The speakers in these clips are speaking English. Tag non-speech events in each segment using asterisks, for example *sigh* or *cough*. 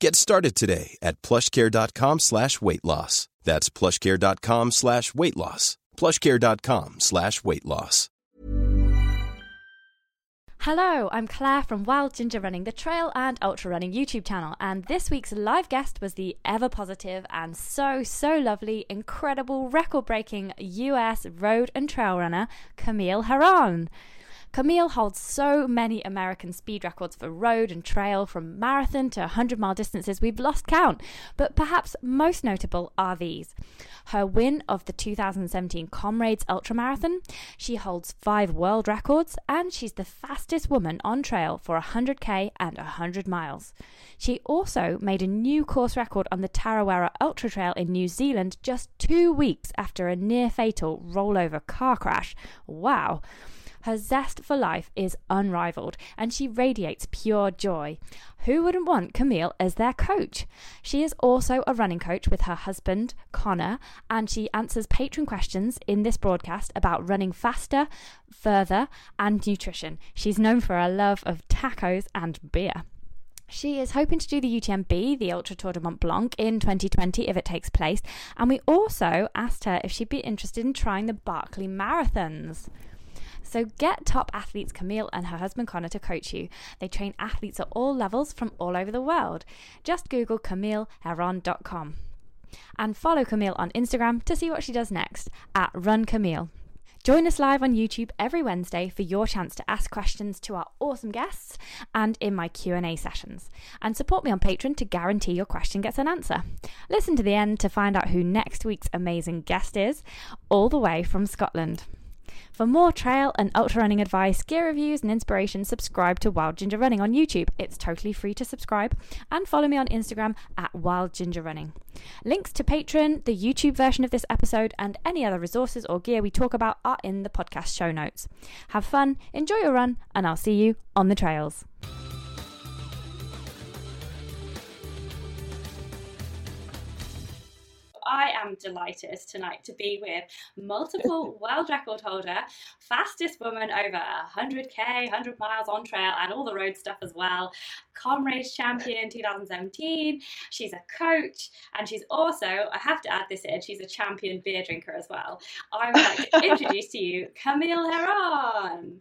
Get started today at plushcare.com slash weight loss. That's plushcare.com slash weight loss. plushcare.com slash weight loss. Hello, I'm Claire from Wild Ginger Running, the trail and ultra running YouTube channel, and this week's live guest was the ever positive and so, so lovely, incredible, record breaking US road and trail runner, Camille Herron. Camille holds so many American speed records for road and trail from marathon to 100 mile distances we've lost count, but perhaps most notable are these. Her win of the 2017 Comrades Ultramarathon, she holds five world records, and she's the fastest woman on trail for 100k and 100 miles. She also made a new course record on the Tarawera Ultra Trail in New Zealand just two weeks after a near fatal rollover car crash. Wow! Her zest for life is unrivaled and she radiates pure joy. Who wouldn't want Camille as their coach? She is also a running coach with her husband, Connor, and she answers Patreon questions in this broadcast about running faster, further, and nutrition. She's known for her love of tacos and beer. She is hoping to do the UTMB, the Ultra Tour du Mont Blanc, in 2020 if it takes place. And we also asked her if she'd be interested in trying the Barkley Marathons. So get top athletes Camille and her husband Connor to coach you. They train athletes at all levels from all over the world. Just Google CamilleHerron.com. And follow Camille on Instagram to see what she does next at Run Camille. Join us live on YouTube every Wednesday for your chance to ask questions to our awesome guests and in my Q&A sessions. And support me on Patreon to guarantee your question gets an answer. Listen to the end to find out who next week's amazing guest is, all the way from Scotland. For more trail and ultra running advice, gear reviews, and inspiration, subscribe to Wild Ginger Running on YouTube. It's totally free to subscribe. And follow me on Instagram at Wild Ginger Running. Links to Patreon, the YouTube version of this episode, and any other resources or gear we talk about are in the podcast show notes. Have fun, enjoy your run, and I'll see you on the trails. I am delighted tonight to be with multiple *laughs* world record holder, fastest woman over 100k, 100 miles on trail, and all the road stuff as well. Comrades champion 2017. She's a coach, and she's also, I have to add this in, she's a champion beer drinker as well. I would like to *laughs* introduce to you Camille Herron.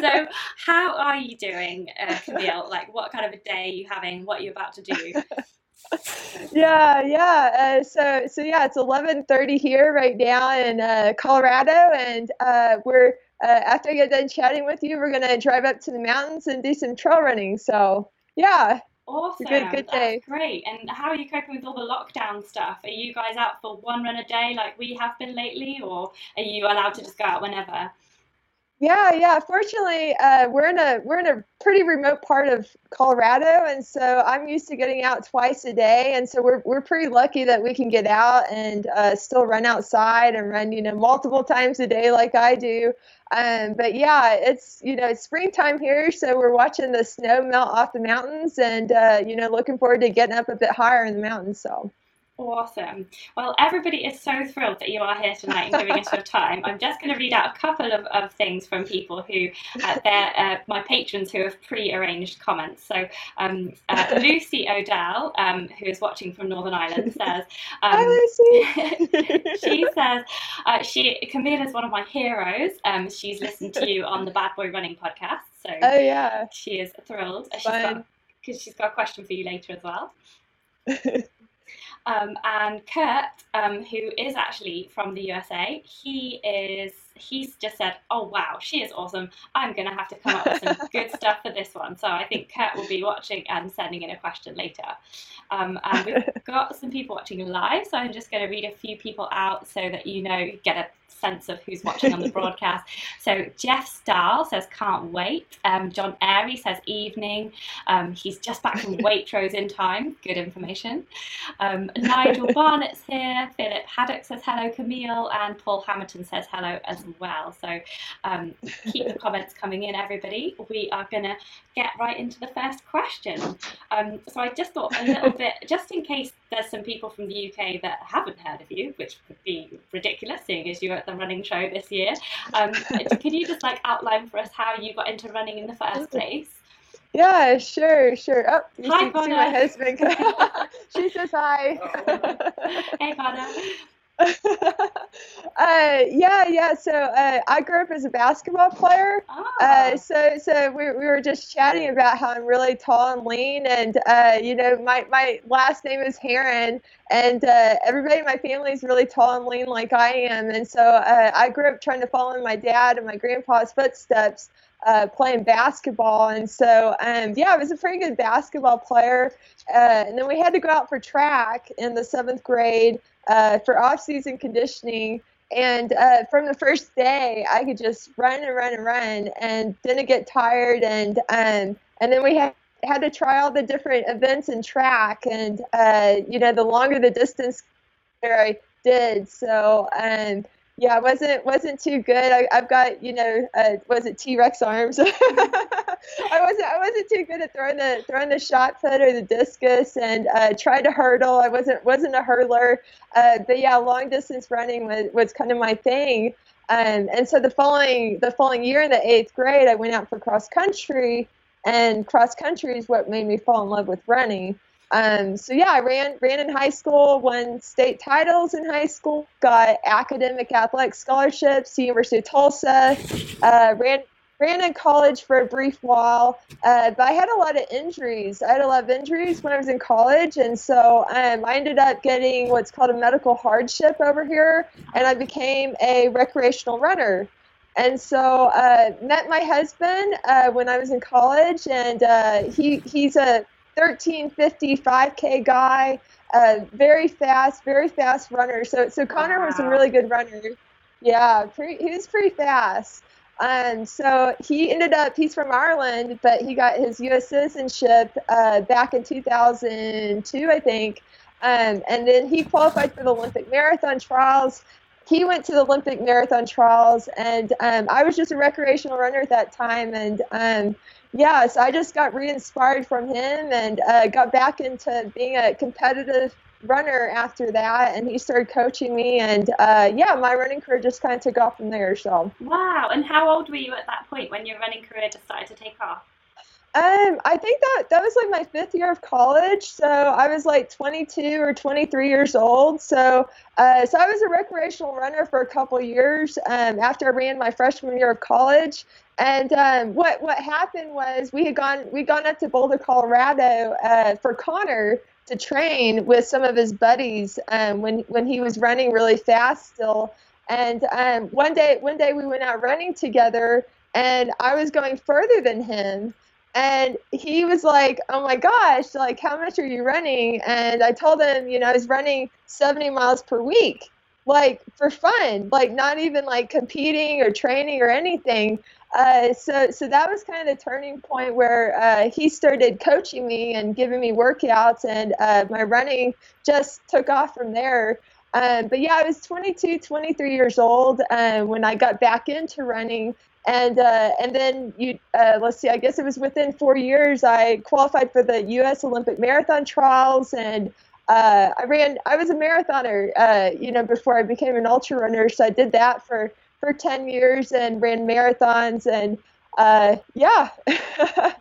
So, how are you doing, uh, Camille? Like, what kind of a day are you having? What are you about to do? *laughs* yeah, yeah. Uh, so, so yeah, it's eleven thirty here right now in uh, Colorado, and uh, we're uh, after I get done chatting with you, we're gonna drive up to the mountains and do some trail running. So, yeah, Awesome. good, good day. That's great. And how are you coping with all the lockdown stuff? Are you guys out for one run a day like we have been lately, or are you allowed to just go out whenever? Yeah, yeah. Fortunately, uh, we're in a we're in a pretty remote part of Colorado, and so I'm used to getting out twice a day, and so we're we're pretty lucky that we can get out and uh, still run outside and run, you know, multiple times a day like I do. Um, but yeah, it's you know it's springtime here, so we're watching the snow melt off the mountains, and uh, you know looking forward to getting up a bit higher in the mountains. So. Awesome. Well, everybody is so thrilled that you are here tonight and giving us your time. I'm just going to read out a couple of, of things from people who, uh, they're uh, my patrons who have pre-arranged comments. So um, uh, *laughs* Lucy Odell, um, who is watching from Northern Ireland, *laughs* says, um, Hi, Lucy. *laughs* she says, uh, she Camille is one of my heroes. Um, she's listened to you on the Bad Boy Running podcast. So oh yeah, she is thrilled. She's because she's got a question for you later as well. Um, and Kurt, um, who is actually from the USA, he is he's just said, "Oh wow, she is awesome. I'm gonna have to come up with some good *laughs* stuff for this one." So I think Kurt will be watching and sending in a question later. Um, and we've *laughs* got some people watching live, so I'm just going to read a few people out so that you know get a sense of who's watching on the *laughs* broadcast. So Jeff Stahl says, can't wait. Um, John Airy says, evening. Um, he's just back from Waitrose in time. Good information. Um, Nigel Barnett's here. Philip Haddock says hello, Camille. And Paul Hamilton says hello as well. So um, keep the comments coming in, everybody. We are going to get right into the first question. Um, so I just thought a little bit, *laughs* just in case there's some people from the UK that haven't heard of you, which would be ridiculous seeing as you're at the running show this year. Um, *laughs* can you just like outline for us how you got into running in the first place? Yeah, sure, sure. Oh, you Hi, see, see my husband. *laughs* she says hi. Hey, Connor. *laughs* uh, yeah, yeah. So uh, I grew up as a basketball player. Oh, Uh, so so we, we were just chatting about how I'm really tall and lean, and uh, you know my, my last name is Herron, and uh, everybody in my family is really tall and lean like I am, and so uh, I grew up trying to follow in my dad and my grandpa's footsteps. Uh, playing basketball, and so um, yeah, I was a pretty good basketball player. Uh, and then we had to go out for track in the seventh grade uh, for off-season conditioning. And uh, from the first day, I could just run and run and run, and didn't get tired. And um, and then we had had to try all the different events in track, and uh, you know, the longer the distance, I did. So um, yeah, wasn't wasn't too good. I, I've got you know, uh, was it T Rex arms? *laughs* I wasn't I wasn't too good at throwing the throwing the shot put or the discus, and uh, tried to hurdle. I wasn't wasn't a hurdler, uh, but yeah, long distance running was was kind of my thing. Um, and so the following the following year in the eighth grade, I went out for cross country, and cross country is what made me fall in love with running. Um, so yeah, I ran ran in high school, won state titles in high school, got academic athletic scholarships to University of Tulsa, uh, ran ran in college for a brief while, uh, but I had a lot of injuries. I had a lot of injuries when I was in college, and so um, I ended up getting what's called a medical hardship over here, and I became a recreational runner. And so uh, met my husband uh, when I was in college, and uh, he he's a 1350 5K guy, uh, very fast, very fast runner. So so Connor was a really good runner. Yeah, pretty, he was pretty fast. Um, so he ended up, he's from Ireland, but he got his U.S. citizenship uh, back in 2002, I think. Um, and then he qualified for the Olympic marathon trials. He went to the Olympic marathon trials, and um, I was just a recreational runner at that time. And um, yeah, so I just got re-inspired from him and uh, got back into being a competitive runner after that. And he started coaching me, and uh, yeah, my running career just kind of took off from there. So. Wow. And how old were you at that point when your running career just started to take off? Um, I think that that was like my fifth year of college, so I was like 22 or 23 years old. So, uh, so I was a recreational runner for a couple years um, after I ran my freshman year of college. And um, what what happened was we had gone we gone up to Boulder, Colorado, uh, for Connor to train with some of his buddies um, when when he was running really fast still. And um, one day one day we went out running together, and I was going further than him and he was like, "Oh my gosh, like how much are you running?" And I told him, you know, I was running 70 miles per week, like for fun, like not even like competing or training or anything. Uh, so, so that was kind of the turning point where uh, he started coaching me and giving me workouts, and uh, my running just took off from there. Um, but yeah, I was 22, 23 years old uh, when I got back into running and uh, and then you uh, let's see, I guess it was within four years I qualified for the U.S. Olympic marathon trials, and uh, I ran. I was a marathoner, uh, you know, before I became an ultra runner. So I did that for for ten years and ran marathons and uh, yeah. *laughs*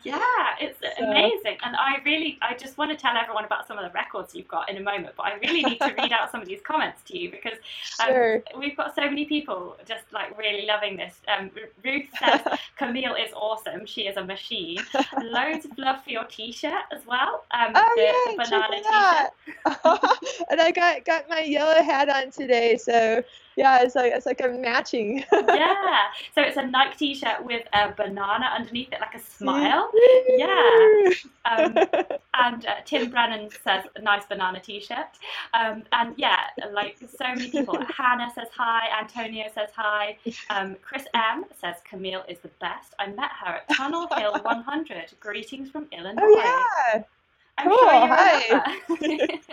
yeah, it's so. amazing. And I really, I just want to tell everyone about some of the records you've got in a moment, but I really need to *laughs* read out some of these comments to you because um, sure. we've got so many people just like really loving this. Um, Ruth says *laughs* Camille is awesome. She is a machine. Loads of love for your t-shirt as well. Um, oh, the, yeah, the banana t-shirt. and I got, got my yellow hat on today. So yeah, it's like it's like a matching. *laughs* yeah, so it's a Nike T-shirt with a banana underneath it, like a smile. *laughs* yeah, um, *laughs* and uh, Tim Brennan says nice banana T-shirt, um, and yeah, like so many people. Hannah says hi. Antonio says hi. Um, Chris M says Camille is the best. I met her at Tunnel Hill 100. Greetings from Illinois. Oh yeah. I'm cool. sure remember.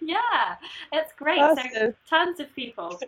yeah, it's great. Awesome. So tons of people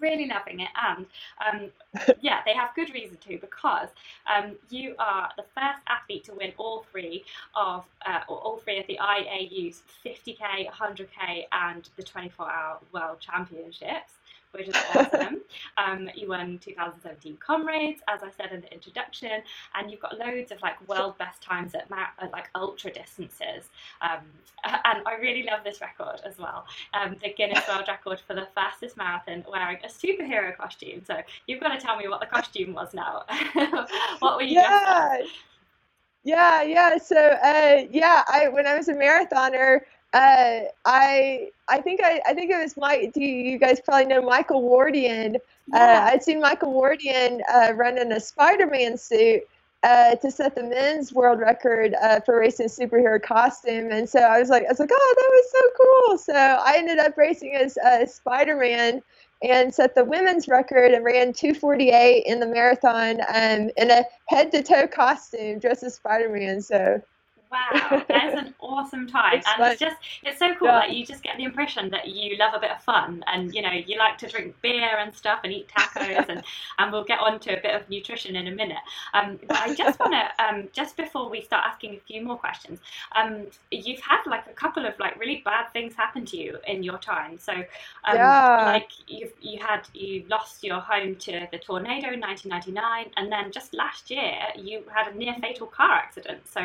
really loving it. And um, *laughs* yeah they have good reason to because um, you are the first athlete to win all three of uh, all three of the IAU's 50k 100k and the 24 hour world championships which is awesome. *laughs* um, you won 2017 Comrades, as I said in the introduction, and you've got loads of like world best times at, like ultra distances. Um, *laughs* and I really love this record as well. Um, the Guinness World Record for the fastest marathon wearing a superhero costume. So you've got to tell me what the costume was now. *laughs* what were you yeah. Yeah, yeah. So, uh, yeah, I when I was a marathoner, uh, I I think I, I think it was Mike. Do you, you guys probably know Michael Wardian? Uh, yeah. Uh, I'd seen Michael Wardian uh, run in a Spider-Man suit uh, to set the men's world record uh, for racing a superhero costume, and so I was like, I was like, oh, that was so cool. So I ended up racing as a Spider-Man and set the women's record and ran 248 in the marathon um, in a head-to-toe costume dressed as Spider-Man. So Wow, that's an *laughs* awesome time, it's and like, it's just it's so cool. Yeah. Like you just get the impression that you love a bit of fun, and you know you like to drink beer and stuff, and eat tacos, and *laughs* and we'll get on to a bit of nutrition in a minute. Um, but I just want to *laughs* um, just before we start asking a few more questions, um, you've had like a couple of like really bad things happen to you in your time. So, um, yeah. like you you had you lost your home to the tornado in 1999, and then just last year you had a near fatal car accident. So,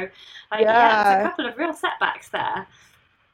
like. Yeah yeah, a couple of real setbacks there.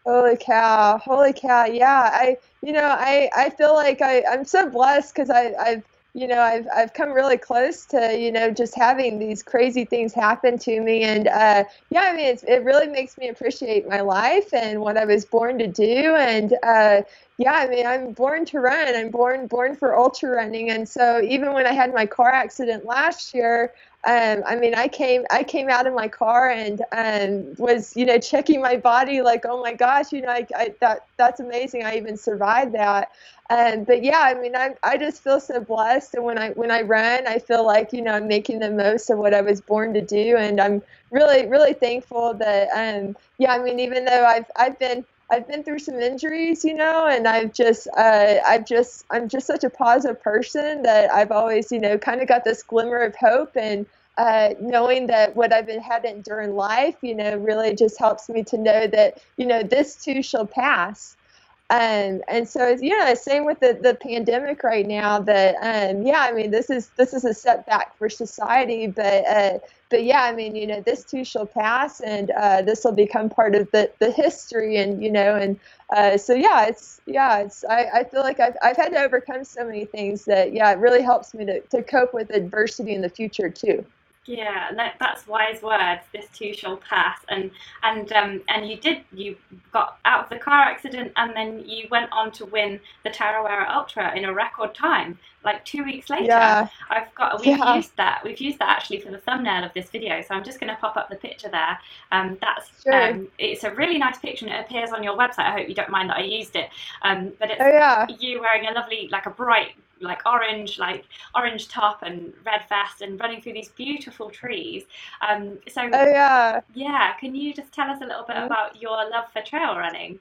Holy cow! Holy cow! Yeah, I you know I I feel like I I'm so blessed because I I've you know I've I've come really close to you know just having these crazy things happen to me and uh, yeah I mean it really makes me appreciate my life and what I was born to do and uh, yeah I mean I'm born to run I'm born born for ultra running and so even when I had my car accident last year um, I mean, I came I came out of my car and um, was you know checking my body like, oh my gosh, you know, I, I, that that's amazing. I even survived that. Um, but yeah, I mean, I I just feel so blessed, and when I when I run, I feel like you know I'm making the most of what I was born to do, and I'm really really thankful that um yeah, I mean, even though I've I've been I've been through some injuries, you know, and I've just, uh, I've just, I'm just such a positive person that I've always, you know, kind of got this glimmer of hope and uh, knowing that what I've been had in life, you know, really just helps me to know that, you know, this too shall pass. Um, and so, you know, same with the, the pandemic right now that, um, yeah, I mean, this is, this is a setback for society, but, uh, but yeah, I mean, you know, this too shall pass and, uh, this will become part of the, the history and, you know, and, uh, so yeah, it's, yeah, it's, I, I feel like I've, I've had to overcome so many things that, yeah, it really helps me to, to cope with adversity in the future too. Yeah, that, that's wise words. This too shall pass. And and um, and you did. You got out of the car accident, and then you went on to win the Tarawera Ultra in a record time. Like two weeks later, yeah. I've got. We've yeah. used that. We've used that actually for the thumbnail of this video. So I'm just going to pop up the picture there. Um, that's sure. um, it's a really nice picture, and it appears on your website. I hope you don't mind that I used it. Um, but it's oh, yeah. you wearing a lovely, like a bright like orange, like orange top and red vest, and running through these beautiful trees. Um, so oh, yeah, yeah. Can you just tell us a little bit mm-hmm. about your love for trail running?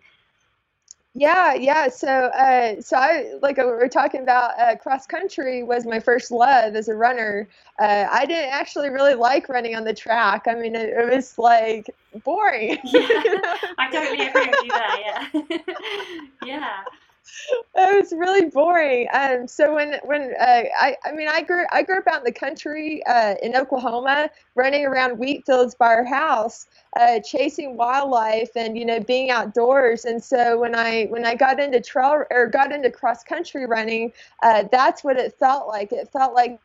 Yeah, yeah. So, uh, so I like we were talking about uh, cross country was my first love as a runner. Uh, I didn't actually really like running on the track. I mean, it, it was like boring. Yeah, *laughs* I totally agree with you there. Yeah, *laughs* yeah. *laughs* it was really boring. Um, so when when uh, I I mean I grew I grew up out in the country uh, in Oklahoma, running around wheat fields by our house, uh, chasing wildlife and you know being outdoors. And so when I when I got into trail or got into cross country running, uh, that's what it felt like. It felt like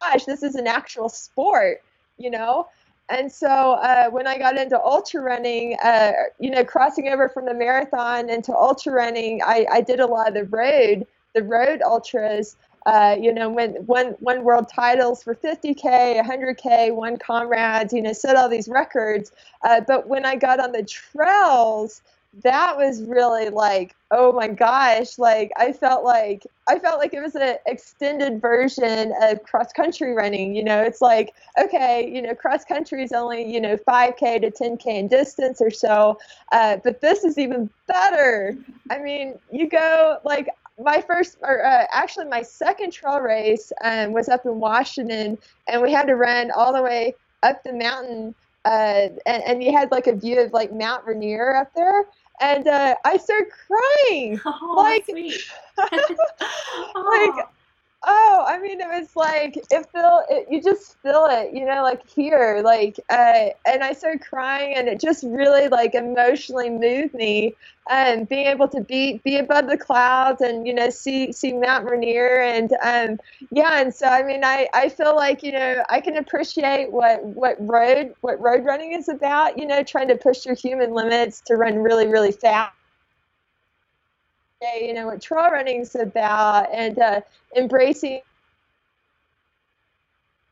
gosh, this is an actual sport, you know. And so uh, when I got into ultra running, uh, you know, crossing over from the marathon into ultra running, I, I did a lot of the road, the road ultras. Uh, you know, when one won world titles for 50k, 100k, one comrades, you know, set all these records. Uh, but when I got on the trails, that was really like oh my gosh like i felt like i felt like it was an extended version of cross country running you know? It's like okay you know cross country is only you know 5k to 10k in distance or so uh, but this is even better. I mean you go like my first or uh, actually my second trail race um, was up in washington and we had to run all the way up the mountain uh, and, and you had like a view of like Mount Rainier up there and uh, I started crying. *laughs* Oh, like, *laughs* *laughs* like, oh, I mean, it was like it feel it, you just feel it, you know, like here, like, uh, and I started crying, and it just really like emotionally moved me, and being able to be be above the clouds and you know see see Mount Rainier, and um, yeah, and so I mean, I I feel like you know I can appreciate what what road what road running is about, you know, trying to push your human limits to run really really fast you know what trail running is about and uh, embracing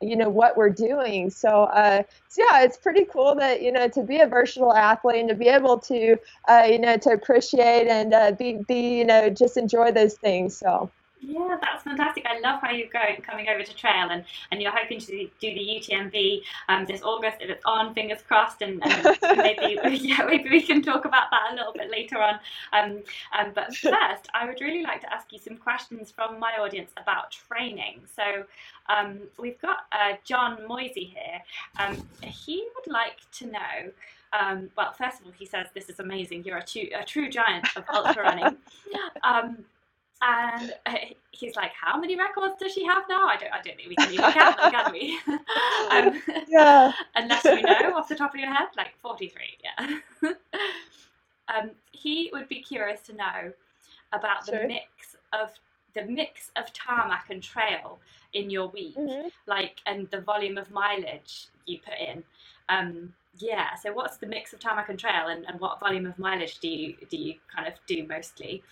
you know what we're doing. So, uh, so yeah it's pretty cool that you know to be a versatile athlete and to be able to uh, you know to appreciate and uh, be, be you know just enjoy those things. So yeah, that's fantastic. I love how you're going coming over to trail and, and you're hoping to do the UTMB um, this August if it's on, fingers crossed, and, and *laughs* maybe *laughs* yeah maybe we can talk about that a little bit later on. Um, um, but first, I would really like to ask you some questions from my audience about training. So um, we've got uh, John Moisey here. Um, he would like to know. Um, well, first of all, he says this is amazing. You're a, true, a true giant of ultra running. *laughs* And uh, he's like, "How many records does she have now? I don't, I don't think we can even count them, can we? *laughs* um, yeah. *laughs* unless you know off the top of your head, like forty-three. Yeah. *laughs* um, he would be curious to know about the Sure. mix of the mix of tarmac and trail in your week, Mhm. like, and the volume of mileage you put in. Um, yeah. So, what's the mix of tarmac and trail, and, and what volume of mileage do you do you kind of do mostly?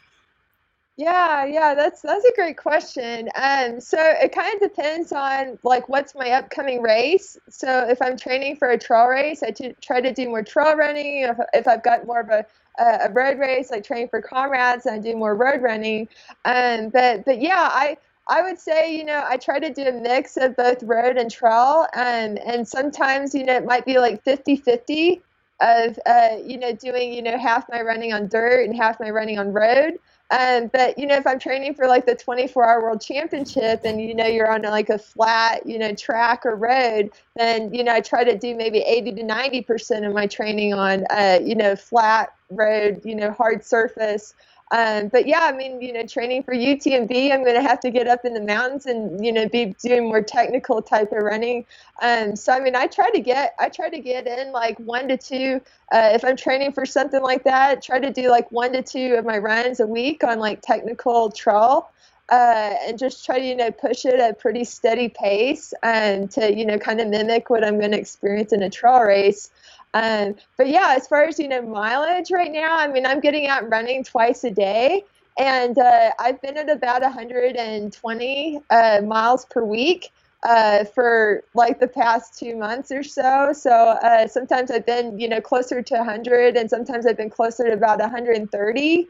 Yeah, yeah, that's that's a great question. Um, so it kind of depends on like what's my upcoming race. So if I'm training for a trail race, I try to do more trail running. If, if I've got more of a a road race, like training for comrades, I do more road running. Um, but but yeah, I I would say you know I try to do a mix of both road and trail. Um, and sometimes you know it might be like 50-50 of uh, you know doing you know half my running on dirt and half my running on road. Um, but you know, if I'm training for like the 24-hour World Championship, and you know you're on like a flat, you know, track or road, then you know I try to do maybe 80 to 90 percent of my training on, uh, you know, flat road, you know, hard surface. Um, but yeah, I mean, you know, training for UTMB, I'm going to have to get up in the mountains and you know be doing more technical type of running. Um, so I mean, I try to get I try to get in like one to two uh, if I'm training for something like that, try to do like one to two of my runs a week on like technical trail. Uh, and just try to you know push it at a pretty steady pace and to you know kind of mimic what I'm going to experience in a trail race. Um, but yeah, as far as you know mileage right now, I mean I'm getting out running twice a day, and uh, I've been at about 120 uh, miles per week uh, for like the past two months or so. So uh, sometimes I've been, you know, closer to 100, and sometimes I've been closer to about 130.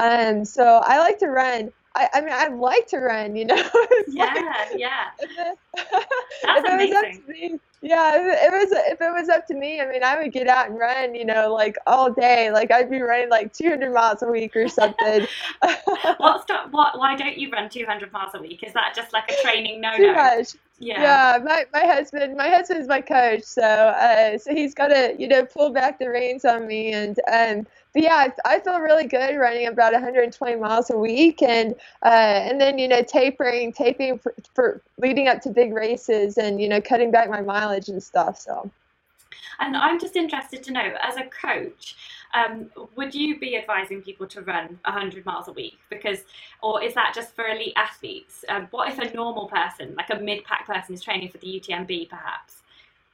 Um, so I like to run. I, I mean, I like to run. You know, *laughs* It's like- Yeah, yeah. *laughs* if it was up to me, yeah, if it was if it was up to me, I mean, I would get out and run, you know, like all day. Like I'd be running like 200 miles a week or something. What's the, what? Why don't you run 200 miles a week? Is that just like a training no Too much. Yeah. Yeah, my, my husband my husband's my coach, so uh, so he's got to you know pull back the reins on me, and um, but yeah, I, I feel really good running about 120 miles a week, and uh, and then you know tapering tapering for, for leading up to big races, and you know cutting back my mileage and stuff. So And I'm just interested to know, as a coach, um, would you be advising people to run 100 miles a week? Because, or is that just for elite athletes? Um, what if a normal person, like a mid-pack person, is training for the UTMB, perhaps?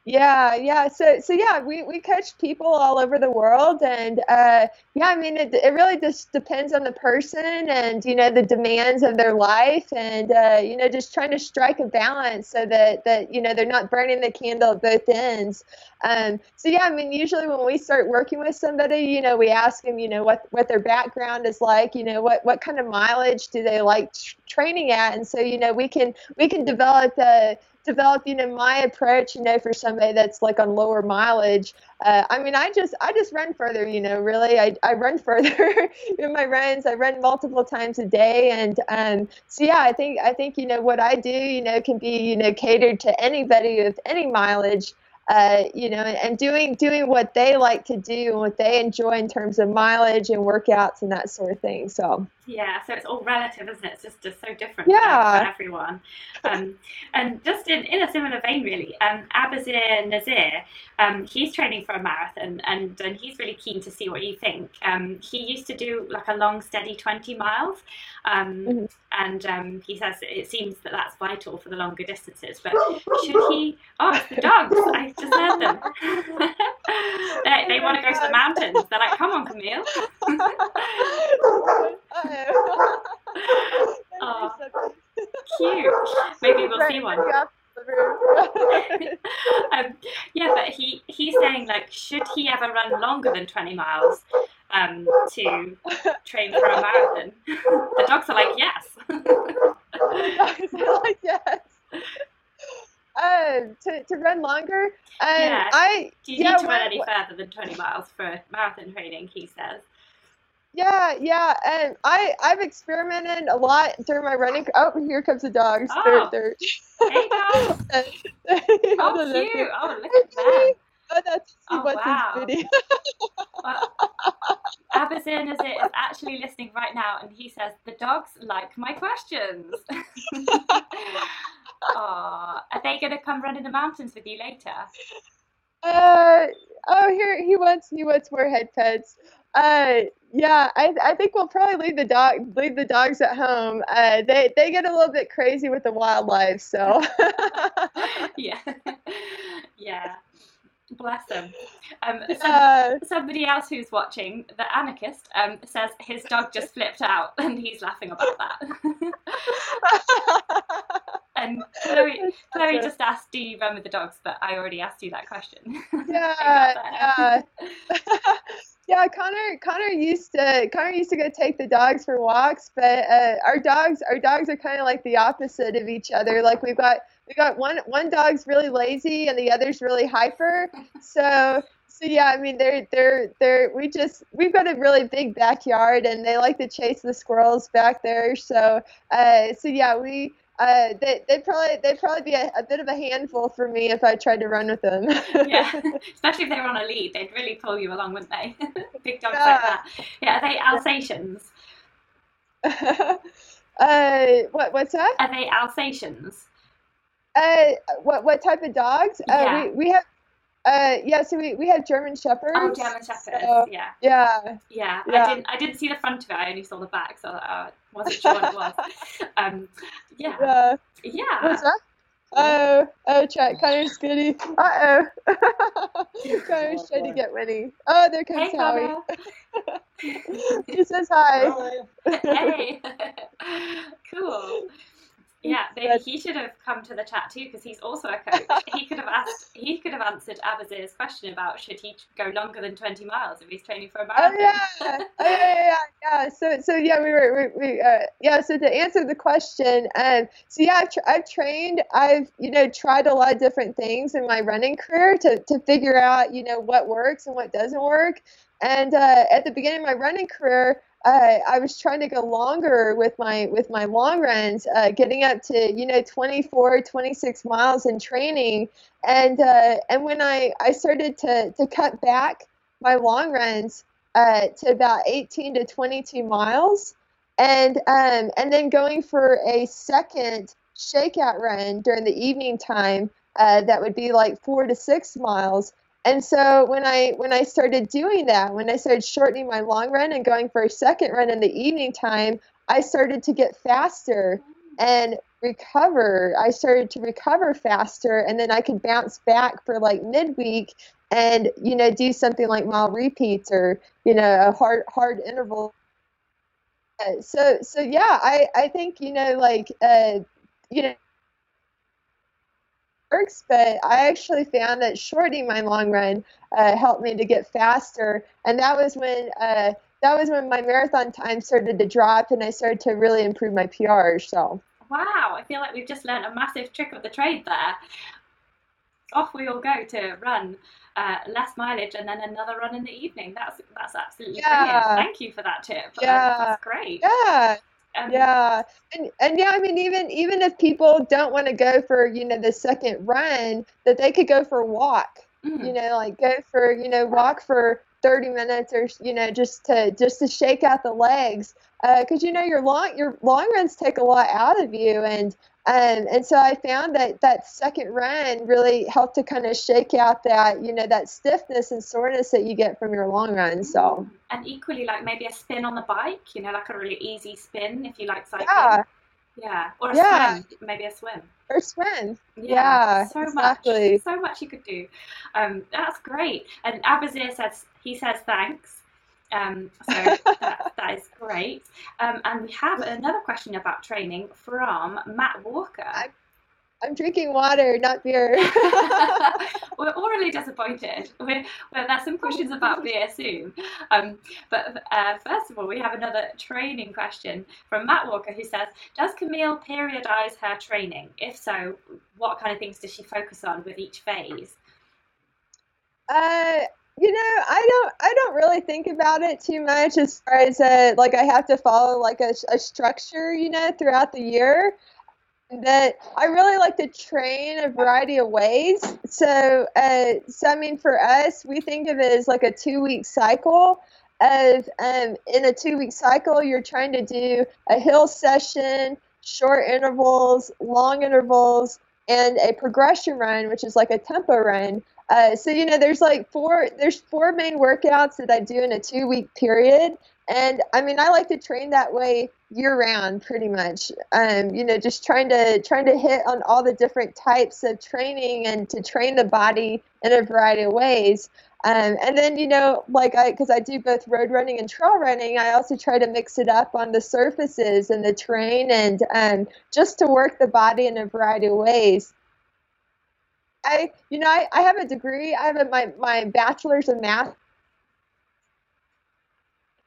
Yeah, yeah. So, so yeah, we, we coach people all over the world, and uh, yeah, I mean, it, it really just depends on the person and you know the demands of their life, and uh, you know just trying to strike a balance so that that you know they're not burning the candle at both ends. Um, so yeah, I mean, usually when we start working with somebody, you know, we ask them, you know, what what their background is like, you know, what what kind of mileage do they like tr- training at, and so you know we can we can develop a develop you know my approach you know for somebody that's like on lower mileage uh, i mean i just i just run further you know really. I, I run *laughs* further in my runs. I run multiple times a day. And um, so yeah i think i think you know what i do you know can be you know catered to anybody with any mileage uh, you know, and doing doing what they like to do and what they enjoy in terms of mileage and workouts and that sort of thing. So Yeah, so it's all relative, isn't it? It's just, just so different for- Yeah. for, everyone. Um, and just in, in a similar vein, really, um, Abazir Nazir, um, he's training for a marathon and, and he's really keen to see what you think. Um, he used to do like a long, steady 20 miles. Um, Mhm. And um, he says it seems that that's vital for the longer distances. But should he? Oh, it's the dogs! I just heard them. *laughs* they they want to go to the mountains. They're like, "Come on, Camille." *laughs* Aw. Cute. Maybe we'll see one. *laughs* um, yeah, but he he's saying like, should he ever run longer than twenty miles um, to train for a marathon? *laughs* the dogs are like, yes. *laughs* like yes. Um, to, to run longer. Um, Yeah. I Do you yeah, need to run any further than twenty miles for marathon training? He says. Yeah, yeah, and I I've experimented a lot during my running. Oh, here comes the dogs. Oh. They're Hey, dogs. they're. *laughs* Oh, cute. Oh, look at them. Oh, that's Oh, wow. video. Well, Abazir is, is actually listening right now, and he says the dogs like my questions. *laughs* *laughs* Aw, are they going to come run in the mountains with you later? Uh, oh, here he wants he wants more head pets. Uh, yeah, I I think we'll probably leave the dog leave the dogs at home. Uh, they they get a little bit crazy with the wildlife, so. *laughs* yeah, *laughs* yeah. Bless them. Um, some- yeah. somebody else who's watching, the anarchist, um, says his dog just flipped out, and he's laughing about that. *laughs* and *laughs* Chloe, Chloe just asked, "Do you run with the dogs?" But I already asked you that question. *laughs* Yeah, yeah. *laughs* yeah, Connor Connor used to Connor used to go take the dogs for walks, but uh, our dogs our dogs are kind of like the opposite of each other. Like we've got we got one one dog's really lazy and the other's really hyper. So so yeah, I mean they're they're they're we just we've got a really big backyard and they like to chase the squirrels back there. So uh so yeah, we uh, they, they'd probably they'd probably be a, a bit of a handful for me if I tried to run with them. yeah, *laughs* especially if they were on a lead, they'd really pull you along, wouldn't they? *laughs* Big dogs Yeah. like that. Yeah, are they Alsatians? *laughs* uh, what what's that? Are they Alsatians? Uh, what what type of dogs? Yeah. Uh, we we have. Uh, yeah, so we, we have German Shepherds. Oh, German Shepherds. so- yeah. yeah, Yeah, I Yeah. didn't. I didn't see the front of it. I only saw the back, so I wasn't sure what it was. *laughs* Um, yeah, yeah. yeah. What's that? Oh, oh, chat. Connor's goody. Uh oh. Connor's trying to get Winnie. Oh, there comes Hey, Howie. *laughs* He says hi. *laughs* hey. cool. Yeah, *laughs* but he should have come to the chat too because he's also a coach. *laughs* he could have asked, he could have answered Abazir's question about should he go longer than twenty miles if he's training for a marathon. Oh yeah, oh, yeah, yeah, yeah, yeah. So, so yeah, we were, we, we uh, yeah. So to answer the question, um, so yeah, I've, tra- I've trained, I've you know tried a lot of different things in my running career to to figure out you know what works and what doesn't work. And uh, at the beginning of my running career, uh, I was trying to go longer with my with my long runs, uh, getting up to you know 24, 26 miles in training. And uh, and when I I started to to cut back my long runs uh, to about 18 to 22 miles, and um, and then going for a second shakeout run during the evening time uh, that would be like four to six miles. And so when I when I started doing that, when I started shortening my long run and going for a second run in the evening time, I started to get faster and recover. I started to recover faster, and then I could bounce back for like midweek and you know do something like mile repeats or you know a hard hard interval. Uh, so so yeah, I I think you know like uh, you know works, but I actually found that shortening my long run uh, helped me to get faster, and that was when uh, that was when my marathon time started to drop, and I started to really improve my PR. So Wow, I feel like we've just learned a massive trick of the trade there. Off we all go to run uh, less mileage and then another run in the evening. That's that's absolutely brilliant. Thank you for that tip. Yeah. That's great. yeah, Um, yeah, and and yeah, I mean even even if people don't want to go for you know the second run, that they could go for a walk. mm, you know like go for you know walk for 30 minutes or you know just to just to shake out the legs because you know your long your long runs take a lot out of you and um, and so I found that that second run really helped to kind of shake out that you know that stiffness and soreness that you get from your long run so And equally, like maybe a spin on the bike, you know, like a really easy spin if you like cycling. yeah Yeah. Or a Yeah. swim, maybe a swim. or swim Yeah, so exactly. much, so much you could do. Um, that's great. And Abazir says he says thanks. Um, so *laughs* that, that is great. Um, and we have another question about training from Matt Walker. I- I'm drinking water not beer *laughs* We're already disappointed. We're, well, there's some questions about beer soon. Um, but uh, first of all, we have another training question from Matt Walker who says, Does Camille periodize her training? If so, what kind of things does she focus on with each phase? Uh, you know, I don't, I don't really think about it too much as far as uh, like I have to follow like a, a structure, you know, throughout the year. That I really like to train a variety of ways. So, uh, so I mean, for us, we think of it as like a two-week cycle. Of um, in a two-week cycle, you're trying to do a hill session, short intervals, long intervals, and a progression run, which is like a tempo run. Uh, so you know, there's like four there's four main workouts that I do in a two week period, and I mean I like to train that way year round, pretty much. Um, you know, just trying to trying to hit on all the different types of training and to train the body in a variety of ways. Um, and then you know, like I because I do both road running and trail running, I also try to mix it up on the surfaces and the terrain, and um, just to work the body in a variety of ways. I, you know, I, I have a degree. I have a, my, my bachelor's in math.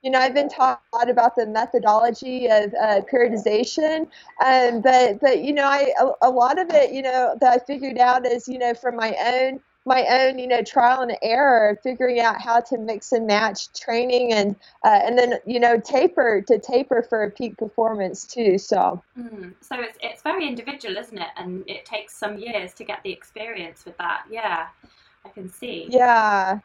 You know, I've been taught a lot about the methodology of uh, periodization, um, but but you know, I a, a lot of it, you know, that I figured out is you know from my own my own you know trial and error, figuring out how to mix and match training and uh, and then you know taper to taper for a peak performance too. So. Mm. So it's it's very individual, isn't it? And it takes some years to get the experience with that. Yeah, I can see. Yeah,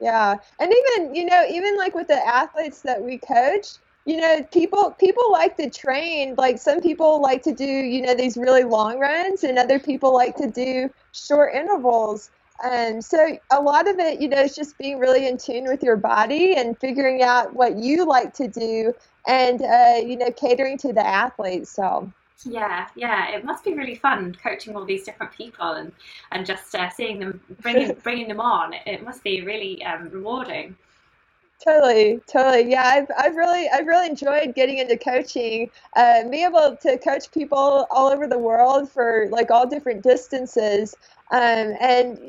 yeah, and even you know, even like with the athletes that we coach, you know, people people like to train. Like some people like to do, you know, these really long runs, and other people like to do short intervals. Um, so a lot of it, you know, is just being really in tune with your body and figuring out what you like to do, and uh, you know, catering to the athletes. So. Yeah, yeah, it must be really fun coaching all these different people and and just uh, seeing them bringing *laughs* bringing them on. It must be really um, rewarding. Totally, totally. Yeah, I've, I've really, I've really enjoyed getting into coaching. Uh, being able to coach people all over the world for like all different distances. Um, and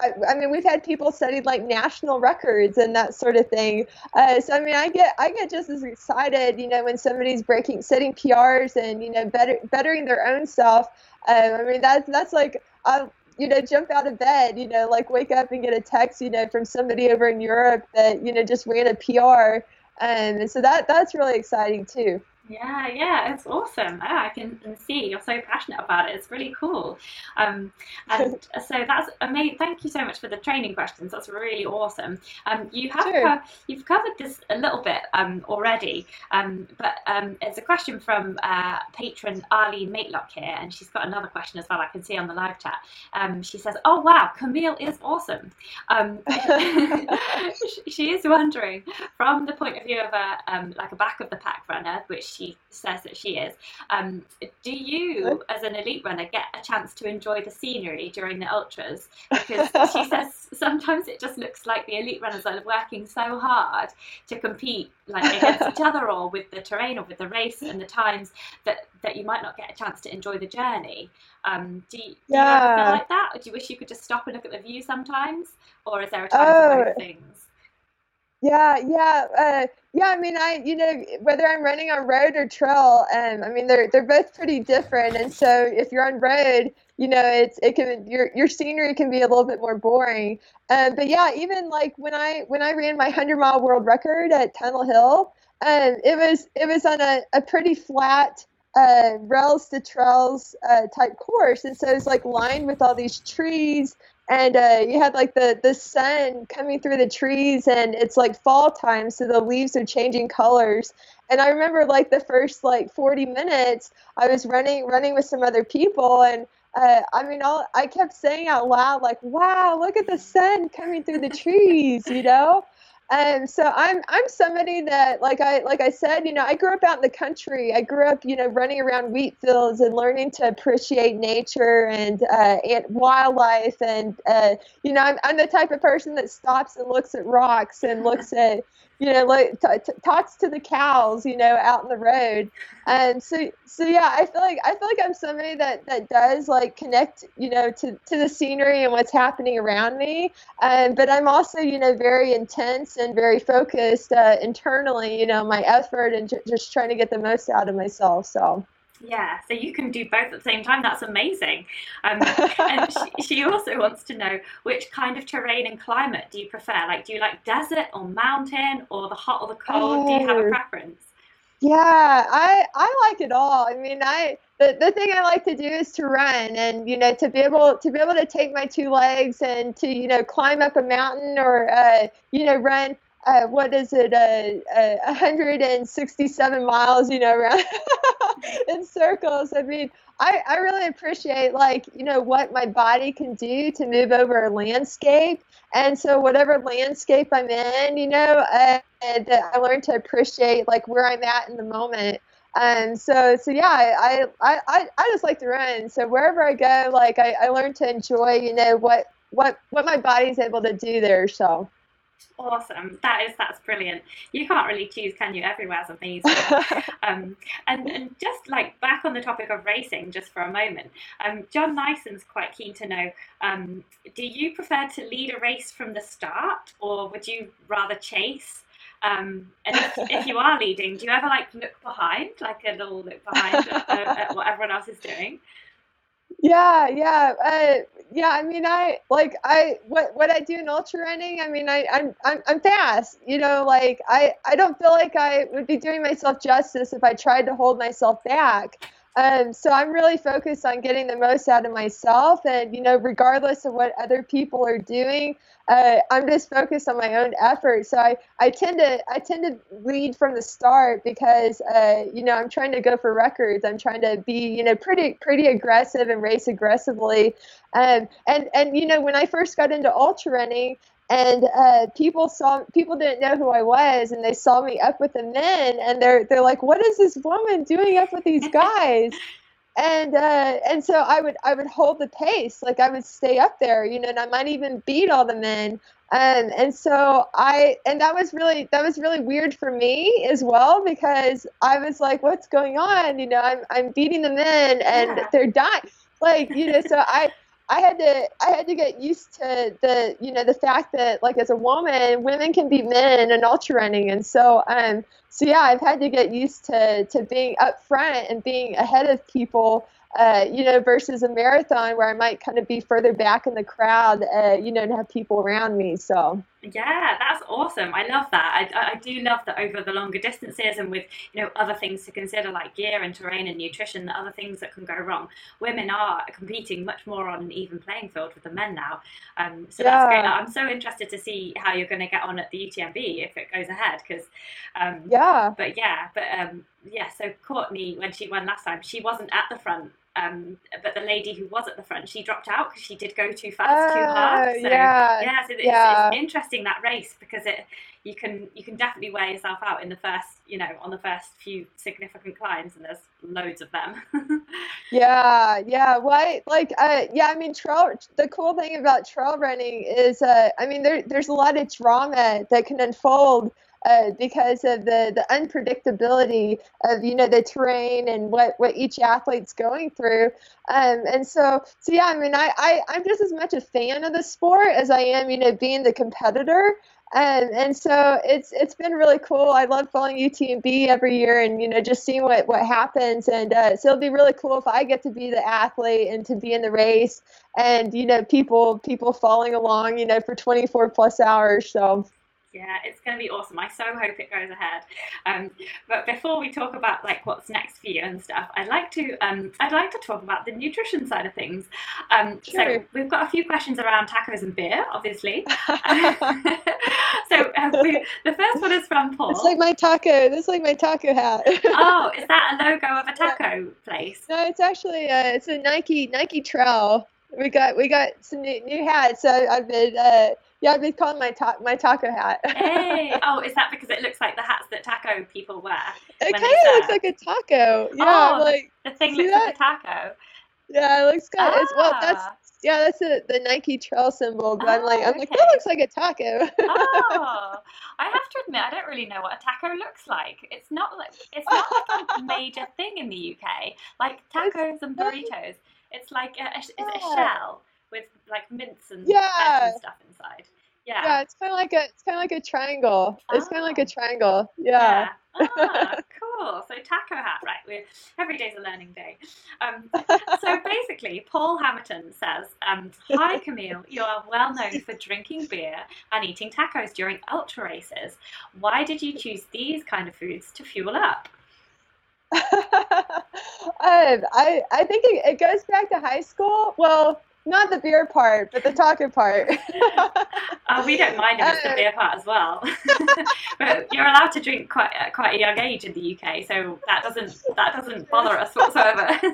I, I, mean, we've had people study like national records and that sort of thing. Uh, so I mean, I get, I get just as excited, you know, when somebody's breaking, setting PRs and you know, better, bettering their own self. Um, I mean, that's that's like. I, you know, jump out of bed, you know, like wake up and get a text, you know, from somebody over in Europe that, you know, just ran a PR. Um, and so that that's really exciting too. Yeah, yeah, it's awesome. Oh, I can, see you're so passionate about it. It's really cool. Um, and *laughs* so that's amazing. Thank you so much for the training questions. That's really awesome. Um, you have sure. co- you've covered this a little bit um, already, um, but um, it's a question from uh, patron Arlene Matelock here, and she's got another question as well. I can see on the live chat. Um, she says, "Oh wow, Camille is awesome." Um, *laughs* *laughs* she is wondering, from the point of view of a like a back of the pack runner, which she says that she is. Um, do you, as an elite runner, get a chance to enjoy the scenery during the ultras? *laughs* Because she says sometimes it just looks like the elite runners are working so hard to compete like against each other or with the terrain or with the race and the times that, that you might not get a chance to enjoy the journey. Um, do, you, do yeah. you ever feel like that? Or do you wish you could just stop and look at the view sometimes? Or is there a time oh. for both things? Yeah, yeah, uh, yeah. I mean, I you know whether I'm running on road or trail, um, I mean they're they're both pretty different. And so if you're on road, you know it's it can your your scenery can be a little bit more boring. Um, but yeah, even like when I when I ran my hundred mile world record at Tunnel Hill, um, it was it was on a, a pretty flat uh, rails to trails uh, type course, and so it's like lined with all these trees and uh, you had like the the sun coming through the trees and it's like fall time so the leaves are changing colors. And i remember like the first like 40 minutes i was running running with some other people and uh, i mean all, i kept saying out loud like wow look at the sun coming through the trees you know and so I'm I'm somebody that like I like I said, you know, I grew up out in the country. I grew up, you know, running around wheat fields and learning to appreciate nature and uh, wildlife. And uh, you know, I'm I'm the type of person that stops and looks at rocks and looks at you know, like t- t- talks to the cows, you know, out in the road. And so, so yeah, I feel like I feel like I'm somebody that that does like connect, you know, to to the scenery and what's happening around me. Um, but I'm also, you know, very intense and very focused uh, internally, you know, my effort and j- just trying to get the most out of myself. So. Yeah, so you can do both at the same time. That's amazing. Um, and *laughs* she, she, also wants to know which kind of terrain and climate do you prefer? Like, do you like desert or mountain or the hot or the cold? Oh. Do you have a oh. preference? Yeah, I I like it all. I mean, I the, the thing I like to do is to run and you know to be able to be able to take my two legs and to you know climb up a mountain or uh, you know run uh, what is it, uh, uh, 167 miles, you know, around *laughs* in circles. I mean, I, I really appreciate like, you know, what my body can do to move over a landscape. And so whatever landscape I'm in, you know, uh, and I learn to appreciate like where I'm at in the moment. And so, so yeah, I, I, I, I just like to run. So wherever I go, like I, I learn to enjoy, you know, what, what, what my body's able to do there. So. Awesome. That is that's brilliant. You can't really choose, can you? Everywhere's amazing. *laughs* um, and, and just like back on the topic of racing, just for a moment, um, John Nyson's quite keen to know: um, Do you prefer to lead a race from the start, or would you rather chase? Um, and if, if, you are leading, do you ever like look behind, like a little look behind at, at what everyone else is doing? Yeah, yeah, uh, yeah. I mean, I like I what what I do in ultra running. I mean, I I'm I'm, I'm fast. You know, like I I don't feel like I would be doing myself justice if I tried to hold myself back. Um, so I'm really focused on getting the most out of myself, and you know, regardless of what other people are doing, uh, I'm just focused on my own effort. So I, I tend to I tend to lead from the start because uh, you know I'm trying to go for records. I'm trying to be you know pretty pretty aggressive and race aggressively. Um, and and you know when I first got into ultra running, and uh, people saw people didn't know who I was, and they saw me up with the men, and they're they're like, "What is this woman doing up with these guys?" *laughs* and uh, and so I would I would hold the pace, like I would stay up there, you know, and I might even beat all the men. Um, and so I and that was really that was really weird for me as well because I was like, what's going on? You know, I'm I'm beating the men and Yeah. they're dying. Like you know, so I I had to I had to get used to the you know the fact that like as a woman, women can beat men in ultra running, and so um so yeah, I've had to get used to to being up front and being ahead of people. Uh, you know, versus a marathon where I might kind of be further back in the crowd, uh, you know, and have people around me. So Yeah, that's awesome. I love that. I, I- do love that over the longer distances and with you know other things to consider like gear and terrain and nutrition, the other things that can go wrong. Women are competing much more on an even playing field with the men now. Um, so that's great. I'm so interested to see how you're going to get on at the UTMB if it goes ahead because. Um, yeah, but yeah, but um, yeah. So Courtney, when she won last time, she wasn't at the front. Um, but the lady who was at the front, she dropped out because she did go too fast, too hard. Oh, So yeah, yeah, so it's, yeah. it's interesting that race because it you can you can definitely wear yourself out in the first you know on the first few significant climbs, and there's loads of them. *laughs* Yeah, yeah. I, like, uh, yeah. I mean, trail. The cool thing about trail running is, uh, I mean, there, there's a lot of drama that can unfold uh, because of the the unpredictability of you know the terrain and what what each athlete's going through. Um, and so, so yeah. I mean, I, I I'm just as much a fan of the sport as I am, you know, being the competitor. And and so it's it's been really cool. I love following UTMB every year, and you know just seeing what what happens. And uh, so it'll be really cool if I get to be the athlete and to be in the race, and you know people people following along, you know, for 24 plus hours. So Yeah, it's going to be awesome. I so hope it goes ahead. Um, but before we talk about like what's next for you and stuff, I'd like to um, I'd like to talk about the nutrition side of things. Um, So we've got a few questions around tacos and beer, obviously. *laughs* *laughs* so uh, we, the first one is from Paul. it's like my taco. This is like my taco hat. oh, is that a *laughs* logo of a taco place? No, it's actually uh, it's a Nike Nike Trail. We got we got some new, new hats. So I've been uh, yeah I've been calling my ta- my taco hat. Hey, *laughs* oh, is that because it looks like the hats that taco people wear? it kind of looks like a taco. Yeah, Oh, like The thing looks like a taco. yeah, it looks good. of it's, well that's Ah. yeah that's the the Nike Trail symbol. But I'm like Oh, I'm like that looks like a taco. oh, *laughs* I have to admit, I don't really know what a taco looks like. It's not like it's not like a *laughs* major thing in the UK. Like tacos and burritos, it's like a, a, it's a shell with like mints and Yeah. and stuff inside. yeah, Yeah. it's kind of like a it's kind of like a triangle. It's kind of like a Oh. triangle. Yeah. *laughs* Ah, cool. So taco hat, right? We're every day's a learning day. Um, so *laughs* basically, Paul Hamilton says, um, "Hi Camille, you are well known for drinking beer and eating tacos during ultra races. Why did you choose these kind of foods to fuel up?" *laughs* um, I I think it, it goes back to high school. Well, not the beer part, but the taco part. *laughs* Oh, we don't mind if it's the Uh, beer part as well. *laughs* but you're allowed to drink quite at quite a young age in the UK, so that doesn't that doesn't bother us whatsoever. *laughs*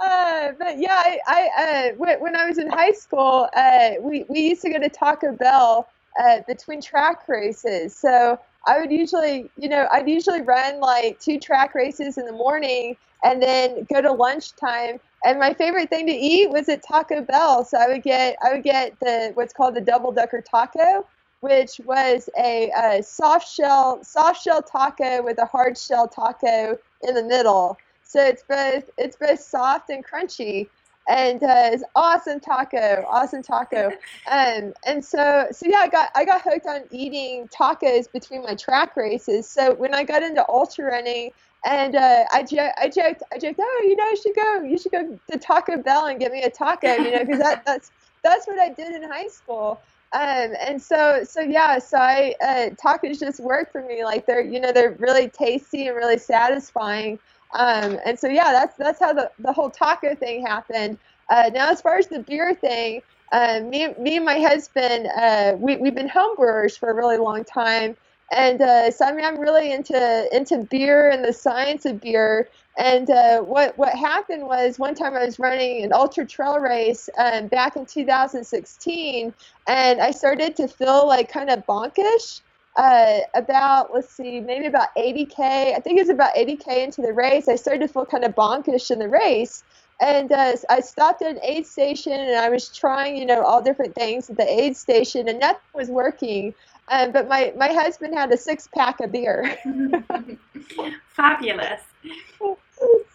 Uh, but yeah, I, I uh, when, when I was in high school, uh, we, we used to go to Taco Bell uh, between track races. So I would usually, you know, I'd usually run like two track races in the morning and then go to lunchtime. And my favorite thing to eat was at Taco Bell. So I would get I would get the what's called the double decker taco, which was a, uh soft shell soft shell taco with a hard shell taco in the middle. So it's both it's both soft and crunchy, and uh, it's awesome taco, awesome taco. *laughs* Um, and so so yeah, I got I got hooked on eating tacos between my track races. So when I got into ultra running, and uh, I jo- I joked I joked, oh, you know, you should go you should go to Taco Bell and get me a taco, you know, because that that's that's what I did in high school. Um, and so, so yeah, so I, uh, tacos just work for me. Like they're, you know, they're really tasty and really satisfying. Um, and so, yeah, that's, that's how the, the whole taco thing happened. Uh, now as far as the beer thing, uh, me, me and my husband, uh, we, we've been home brewers for a really long time. And, uh, so I mean, I'm really into, into beer and the science of beer. And uh, what what happened was one time I was running an ultra trail race um, back in 2016, and I started to feel like kind of bonkish. uh, about let's see, maybe about 80k. I think it's about 80k into the race. I started to feel kind of bonkish in the race, and uh, I stopped at an aid station and I was trying, you know, all different things at the aid station, and nothing was working. Um, but my, my husband had a six pack of beer. *laughs* Fabulous.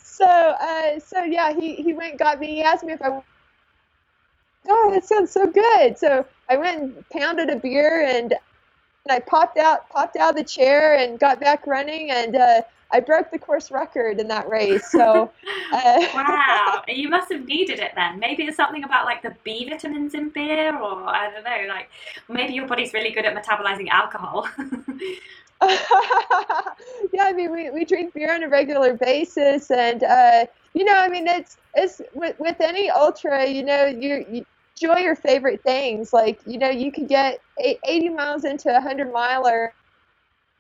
So uh, so yeah, he, he went and got me. He asked me if I. Oh, that sounds so good. So I went and pounded a beer and and I popped out popped out of the chair and got back running and uh, I broke the course record in that race. So *laughs* uh, *laughs* wow, you must have needed it then. Maybe it's something about like the B vitamins in beer, or I don't know, like maybe your body's really good at metabolizing alcohol. *laughs* yeah, I mean, we, we drink beer on a regular basis, and uh, you know, I mean, it's it's with, with any ultra, you know, you, you enjoy your favorite things. Like, you know, you could get 80 miles into a 100 miler.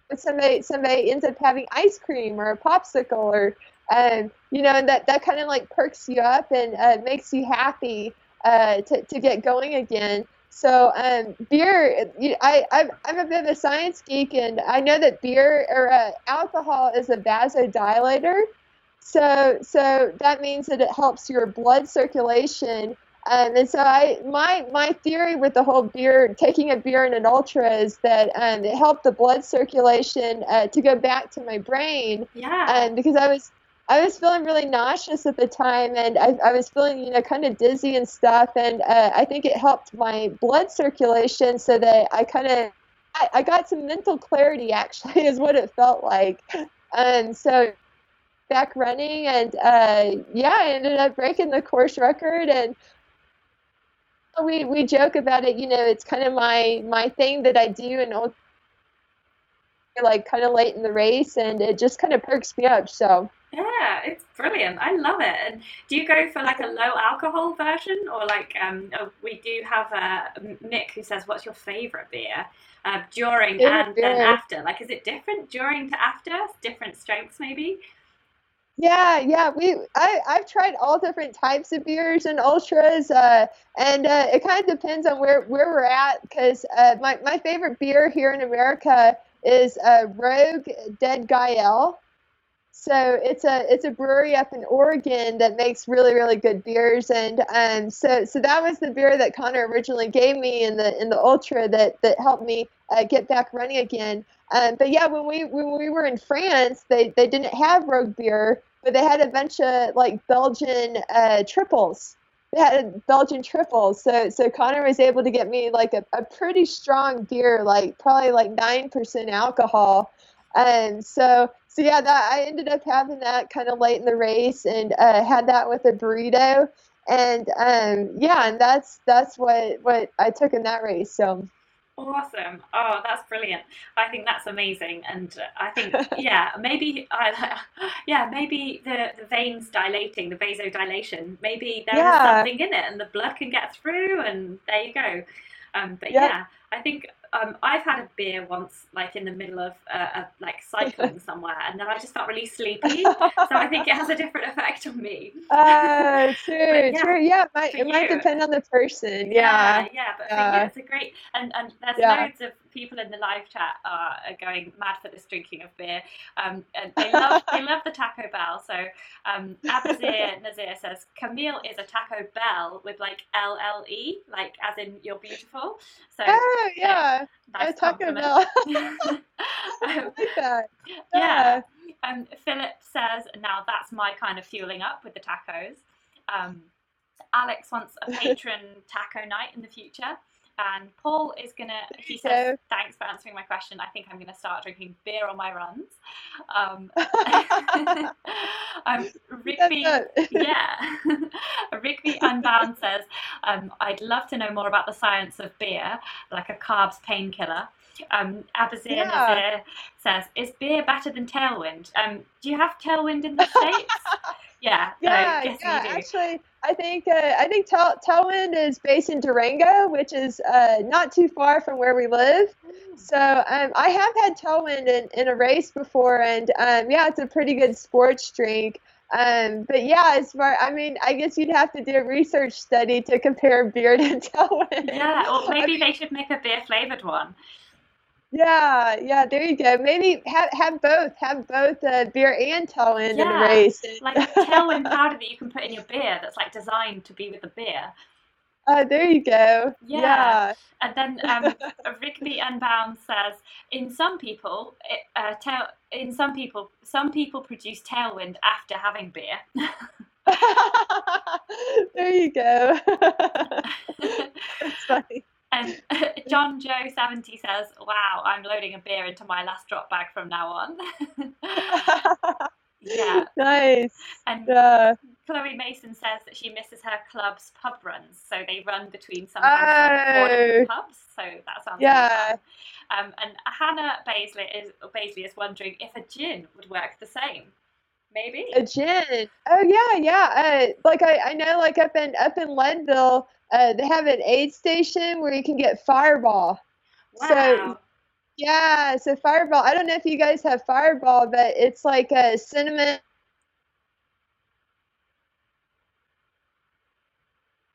But somebody, somebody ends up having ice cream or a popsicle or, um, you know, and that, that kind of like perks you up and uh, makes you happy uh, to, to get going again. So um, beer, you, I, I'm, I'm a bit of a science geek, and I know that beer or uh, alcohol is a vasodilator. So, so that means that it helps your blood circulation um, and so I, my my theory with the whole beer, taking a beer in an ultra, is that um, it helped the blood circulation uh, to go back to my brain. Yeah. Um, because I was I was feeling really nauseous at the time, and I, I was feeling you know kind of dizzy and stuff, and uh, I think it helped my blood circulation so that I kind of I, I got some mental clarity. Actually, *laughs* is what it felt like. And um, so back running and uh, yeah i ended up breaking the course record and we we joke about it. You know, it's kind of my my thing that I do, and like kind of late in the race, and it just kind of perks me up. So yeah, it's brilliant. I love it. And do you go for like a low alcohol version, or like um, oh, we do have uh, Mick who says, "What's your favorite beer?" Uh, during and then after. Like, is it different during to after? Different strengths, maybe. Yeah, yeah, we I I've tried all different types of beers and ultras, uh, and uh, it kind of depends on where where we're at. Because uh, my my favorite beer here in America is uh, Rogue Dead Guy. So it's a it's a brewery up in Oregon that makes really really good beers, and um, so so that was the beer that Connor originally gave me in the in the ultra that that helped me uh, get back running again. Um, but yeah, when we when we were in France, they, they didn't have rogue beer, but they had a bunch of like Belgian uh, tripels. They had Belgian tripels. So so Connor was able to get me like a, a pretty strong beer, like probably like nine percent alcohol. And so so yeah, that I ended up having that kind of late in the race and uh, had that with a burrito. And um, yeah, and that's that's what what I took in that race. So Awesome. Oh, that's brilliant. I think that's amazing. And I think, *laughs* yeah, maybe, uh, *laughs* yeah, maybe the, the veins dilating, the vasodilation, maybe there yeah. is something in it and the blood can get through and there you go. Um, but yeah. yeah, I think um, I've had a beer once, like in the middle of uh, like cycling *laughs* somewhere, and then I just felt really sleepy. so I think it has a different effect on me. Uh, true, *laughs* yeah, true. Yeah, it might, it might depend on the person. Yeah, yeah, yeah but yeah. it's a great and and there's loads of people in the live chat are, are going mad for this drinking of beer. Um, and they love they love the Taco Bell. So um, Abazir Nazir says Camille is a Taco Bell with like L L E, like as in you're beautiful. So oh yeah, nice a Taco Bell. *laughs* um, I like that. Yeah. yeah. Um, Philip says now that's my kind of fueling up with the tacos. Um, Alex wants a *laughs* Patreon taco night in the future. And Paul is gonna. He says, "Thanks for answering my question. I think I'm gonna start drinking beer on my runs." Um, *laughs* um Rigby, *laughs* yeah, *laughs* Rigby Unbound says, um, "I'd love to know more about the science of beer, like a carbs painkiller." Um, Abazir yeah. says, "Is beer better than Tailwind?" Um, do you have Tailwind in the states? yeah, yeah, yeah. Actually, I think uh, I think Tailwind is based in Durango, which is uh, not too far from where we live. So um, I have had Tailwind in, in a race before, and um, yeah, it's a pretty good sports drink. Um, but yeah, as far I mean, I guess you'd have to do a research study to compare beer to Tailwind. Yeah, or maybe *laughs* they should make a beer flavored one. Yeah, yeah, there you go. Maybe have have both, have both uh, beer and tailwind in the race. *laughs* like tailwind powder that you can put in your beer that's like designed to be with the beer. Uh, there you go. Yeah. Yeah. And then um, Rigby *laughs* Unbound says, in some people, it, uh, tail, in some people, some people produce tailwind after having beer. *laughs* there you go. That's funny. And *laughs* John Joe 70 says, Wow, I'm loading a beer into my last drop bag from now on. *laughs* yeah. *laughs* Nice. And Yeah. Chloe Mason says that she misses her club's pub runs. So they run between sometimes four Oh. pubs. So that sounds Yeah. Um, and Hannah Baisley is, Baisley is wondering if a gin would work the same. Maybe. A gin. Oh yeah, yeah. Uh, like I, I know, like up in up in Leadville, uh, they have an aid station where you can get Fireball. wow. So yeah, so Fireball. I don't know if you guys have Fireball, but it's like a cinnamon.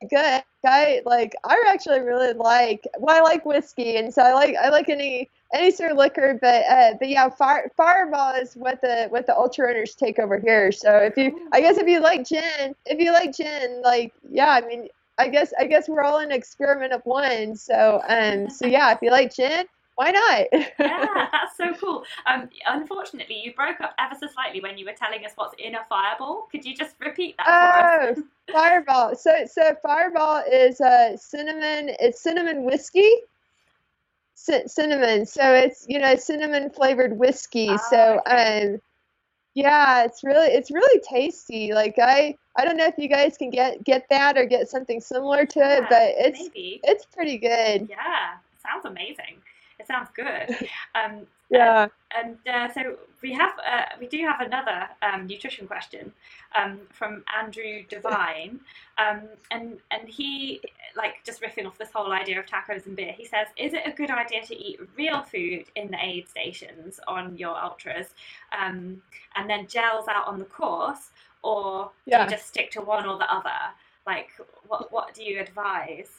Good. I like. I actually really like. Well, I like whiskey, and so I like. I like any any sort of liquor, but uh, but yeah, fire, Fireball is what the what the ultra runners take over here. So if you, I guess if you like gin, if you like gin, like yeah, I mean, I guess I guess we're all an experiment of one. So um, so yeah, if you like gin, why not? yeah, *laughs* that's so cool. Um, unfortunately, you broke up ever so slightly when you were telling us what's in a fireball. Could you just repeat that for us? Oh, Fireball. *laughs* So so Fireball is uh cinnamon. It's cinnamon whiskey. Cin- cinnamon. So it's you know cinnamon flavored whiskey. Ah, so okay. um, yeah, it's really it's really tasty. Like I I don't know if you guys can get get that or get something similar to it, but it's maybe. it's pretty good. Yeah, sounds amazing. Sounds good. *laughs* Um, Yeah. and uh, so we have uh, we do have another um, nutrition question um, from Andrew Devine, *laughs* um, and and he like just riffing off this whole idea of tacos and beer. He says, "Is it a good idea to eat real food in the aid stations on your ultras, um, and then gels out on the course, or do you just stick to one or the other? Like, what what do you advise?"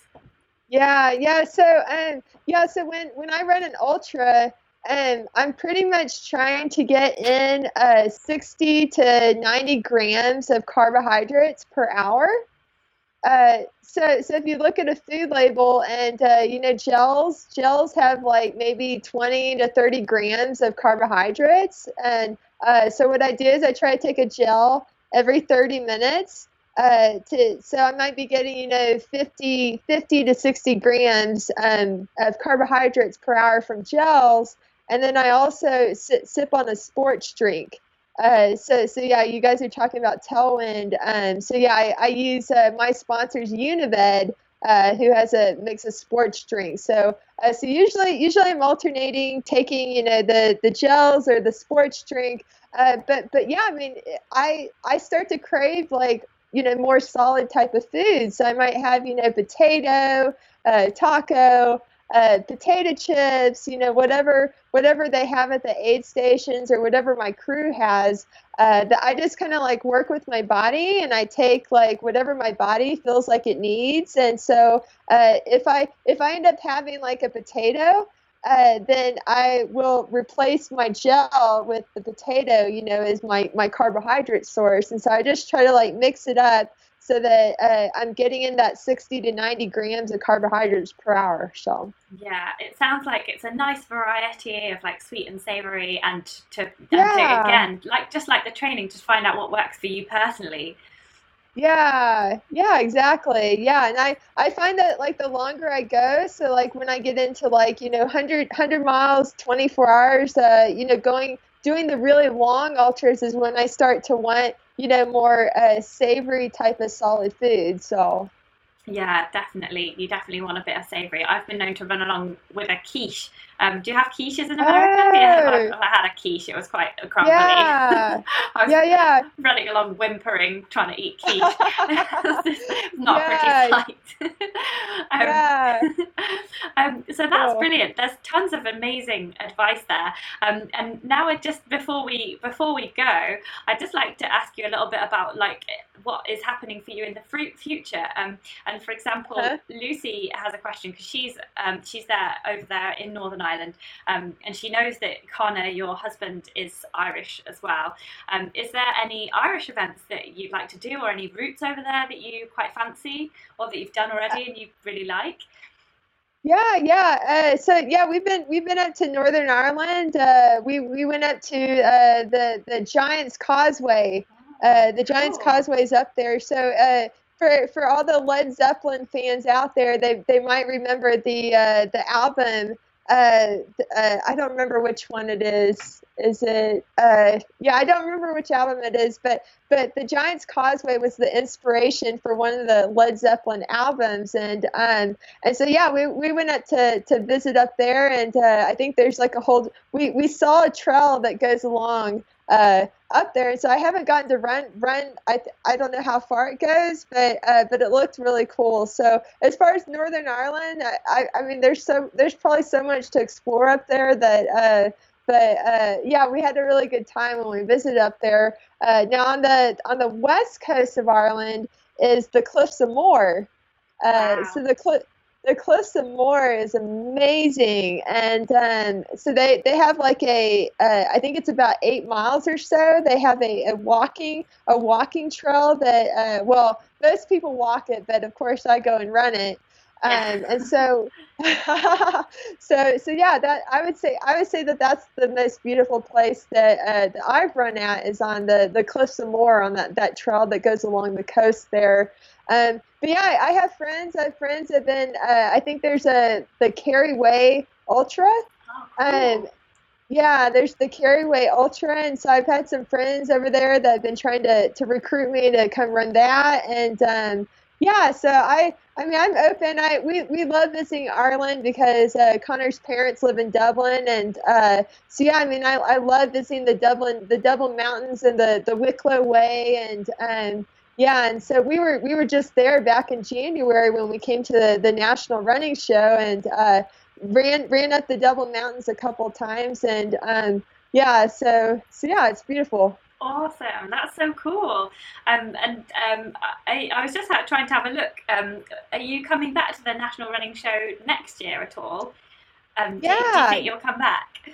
Yeah, yeah. So, um, yeah. So when when I run an ultra, um, I'm pretty much trying to get in uh 60 to 90 grams of carbohydrates per hour. Uh, so so if you look at a food label and uh, you know gels, gels have like maybe 20 to 30 grams of carbohydrates, and uh, so what I do is I try to take a gel every 30 minutes uh, to so I might be getting you know 50, 50 to 60 grams um, of carbohydrates per hour from gels, and then I also sit, sip on a sports drink. Uh, so so yeah, you guys are talking about Tailwind. Um, so yeah, I, I use uh, my sponsors Unived, uh, who has a mix of sports drinks. So uh, so usually usually I'm alternating taking you know the the gels or the sports drink. Uh, but but yeah, I mean I I start to crave like you know more solid type of food. So I might have you know potato, uh, taco, uh, potato chips, you know whatever whatever they have at the aid stations or whatever my crew has. Uh, that I just kind of like work with my body and I take like whatever my body feels like it needs. And so uh, if I if I end up having like a potato. Uh, then I will replace my gel with the potato, you know, as my, my carbohydrate source. And so I just try to like mix it up so that uh, I'm getting in that 60 to 90 grams of carbohydrates per hour. So, Yeah, it sounds like it's a nice variety of like sweet and savory, and to, and Yeah. to again, like just like the training, to find out what works for you personally. Yeah, yeah, exactly. Yeah. And I, I find that like the longer I go, so like when I get into like, you know, 100, 100 miles, 24 hours, uh, you know, going, doing the really long ultras is when I start to want, you know, more uh, savory type of solid food. So, Yeah, definitely. You definitely want a bit of savory. I've been known to run along with a quiche. Um, do you have quiches in America? *laughs* Yeah, I, Oh. I had a quiche. It was quite a crumbly. Yeah. *laughs* I was yeah, yeah. running along whimpering, trying to eat quiche. It's *laughs* not Yeah. a pretty sight. um, Yeah. um, so that's Cool. brilliant. There's tons of amazing advice there. Um, and now, I just before we before we go, I'd just like to ask you a little bit about like what is happening for you in the future. Um, and for example? Lucy has a question because she's um, she's there over there in Northern Ireland, um, and she knows that Connor, your husband, is Irish as well. Um, is there any Irish events that you'd like to do, or any routes over there that you quite fancy, or that you've done already and you really like? Yeah, yeah. Uh, so yeah, we've been we've been up to Northern Ireland. Uh, we we went up to uh, the the Giants Causeway. Uh, the Giants oh. is up there. So uh, for for all the Led Zeppelin fans out there, they they might remember the uh, the album uh, uh, I don't remember which one it is. Is it? Uh, yeah, I don't remember which album it is, but but the Giants Causeway was the inspiration for one of the Led Zeppelin albums, and um and so yeah, we, we went up to to visit up there, and uh, I think there's like a whole we we saw a trail that goes along uh, up there. So I haven't gotten to run run. I I don't know how far it goes, but uh, but it looked really cool. So as far as Northern Ireland, I, I, I mean there's so there's probably so much to explore up there that. Uh, but uh, yeah, we had a really good time when we visited up there. Uh, now on the on the west coast of Ireland is the Cliffs of Moher. Uh, wow. So the the Cliffs of Moher is amazing, and um, so they they have like a uh, I think it's about eight miles or so. They have a, a walking a walking trail that uh, well most people walk it, but of course I go and run it. Um, *laughs* and so, *laughs* so, so yeah, that I would say, I would say that that's the most beautiful place that, uh, that I've run at is on the, the Cliffs of Moher on that, that trail that goes along the coast there. Um, but yeah, I have friends. I have friends that have been. Uh, I think there's a the Kerry Way Ultra. Oh, cool. Um, yeah, there's the Kerry Way Ultra, and so I've had some friends over there that have been trying to to recruit me to come run that, and um, yeah, so I I mean I'm open. I we, we love visiting Ireland because uh, Connor's parents live in Dublin, and uh, so yeah, I mean I, I love visiting the Dublin the Dublin Mountains and the the Wicklow Way, and um, yeah, and so we were we were just there back in January when we came to the, the national running show and uh, ran ran up the Dublin Mountains a couple times and um, yeah, so so yeah, it's beautiful. Awesome, that's so cool. Um, and um, I, I was just trying to have a look. Um, are you coming back to the national running show next year at all? Um, yeah. Do, do you think you'll come back?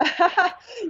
*laughs*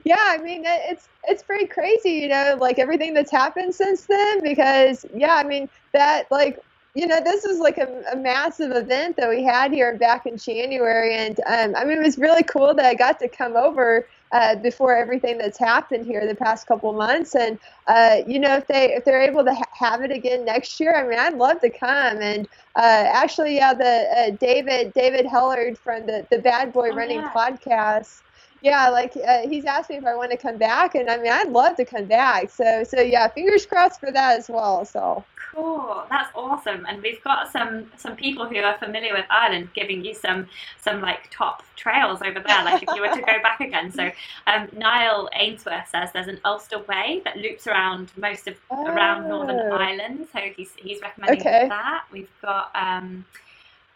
yeah, I mean it's it's pretty crazy, you know, like everything that's happened since then. Because yeah, I mean that like you know this was like a, a massive event that we had here back in January, and um, I mean it was really cool that I got to come over uh, before everything that's happened here the past couple months. And uh, you know, if they if they're able to ha- have it again next year, I mean, I'd love to come. And uh, actually, yeah, the uh, David David Hellard from the the Bad Boy oh, Running yeah. podcast yeah, like uh, he's asked me if I want to come back, and I mean, I'd love to come back. So, so yeah, fingers crossed for that as well. So cool, that's awesome. And we've got some some people who are familiar with Ireland giving you some some like top trails over there, like if you were to go back again. So, um, Niall Ainsworth says there's an Ulster Way that loops around most of oh. around Northern Ireland. So he's he's recommending okay. that. We've got. Um,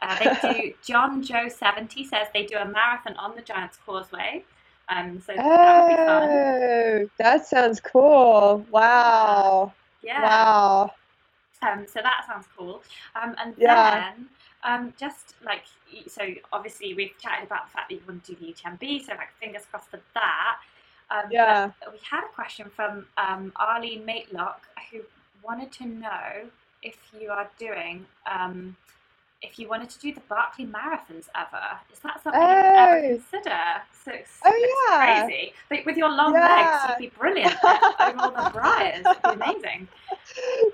uh, they do. John Joe seventy says they do a marathon on the Giants Causeway. Um, so oh, that would be fun. Oh, that sounds cool! Wow. Yeah. Wow. Um, so that sounds cool. Um, and yeah. then um, just like so, obviously we've chatted about the fact that you want to do the UTMB. So like fingers crossed for that. Um, yeah. We had a question from um, Arlene Matelock who wanted to know if you are doing um, if you wanted to do the Barkley marathons ever. Is that something oh. you would ever consider? So it's, oh, yeah. crazy. But with your long yeah. legs, you'd be brilliant over all the briars. It'd be *laughs* amazing.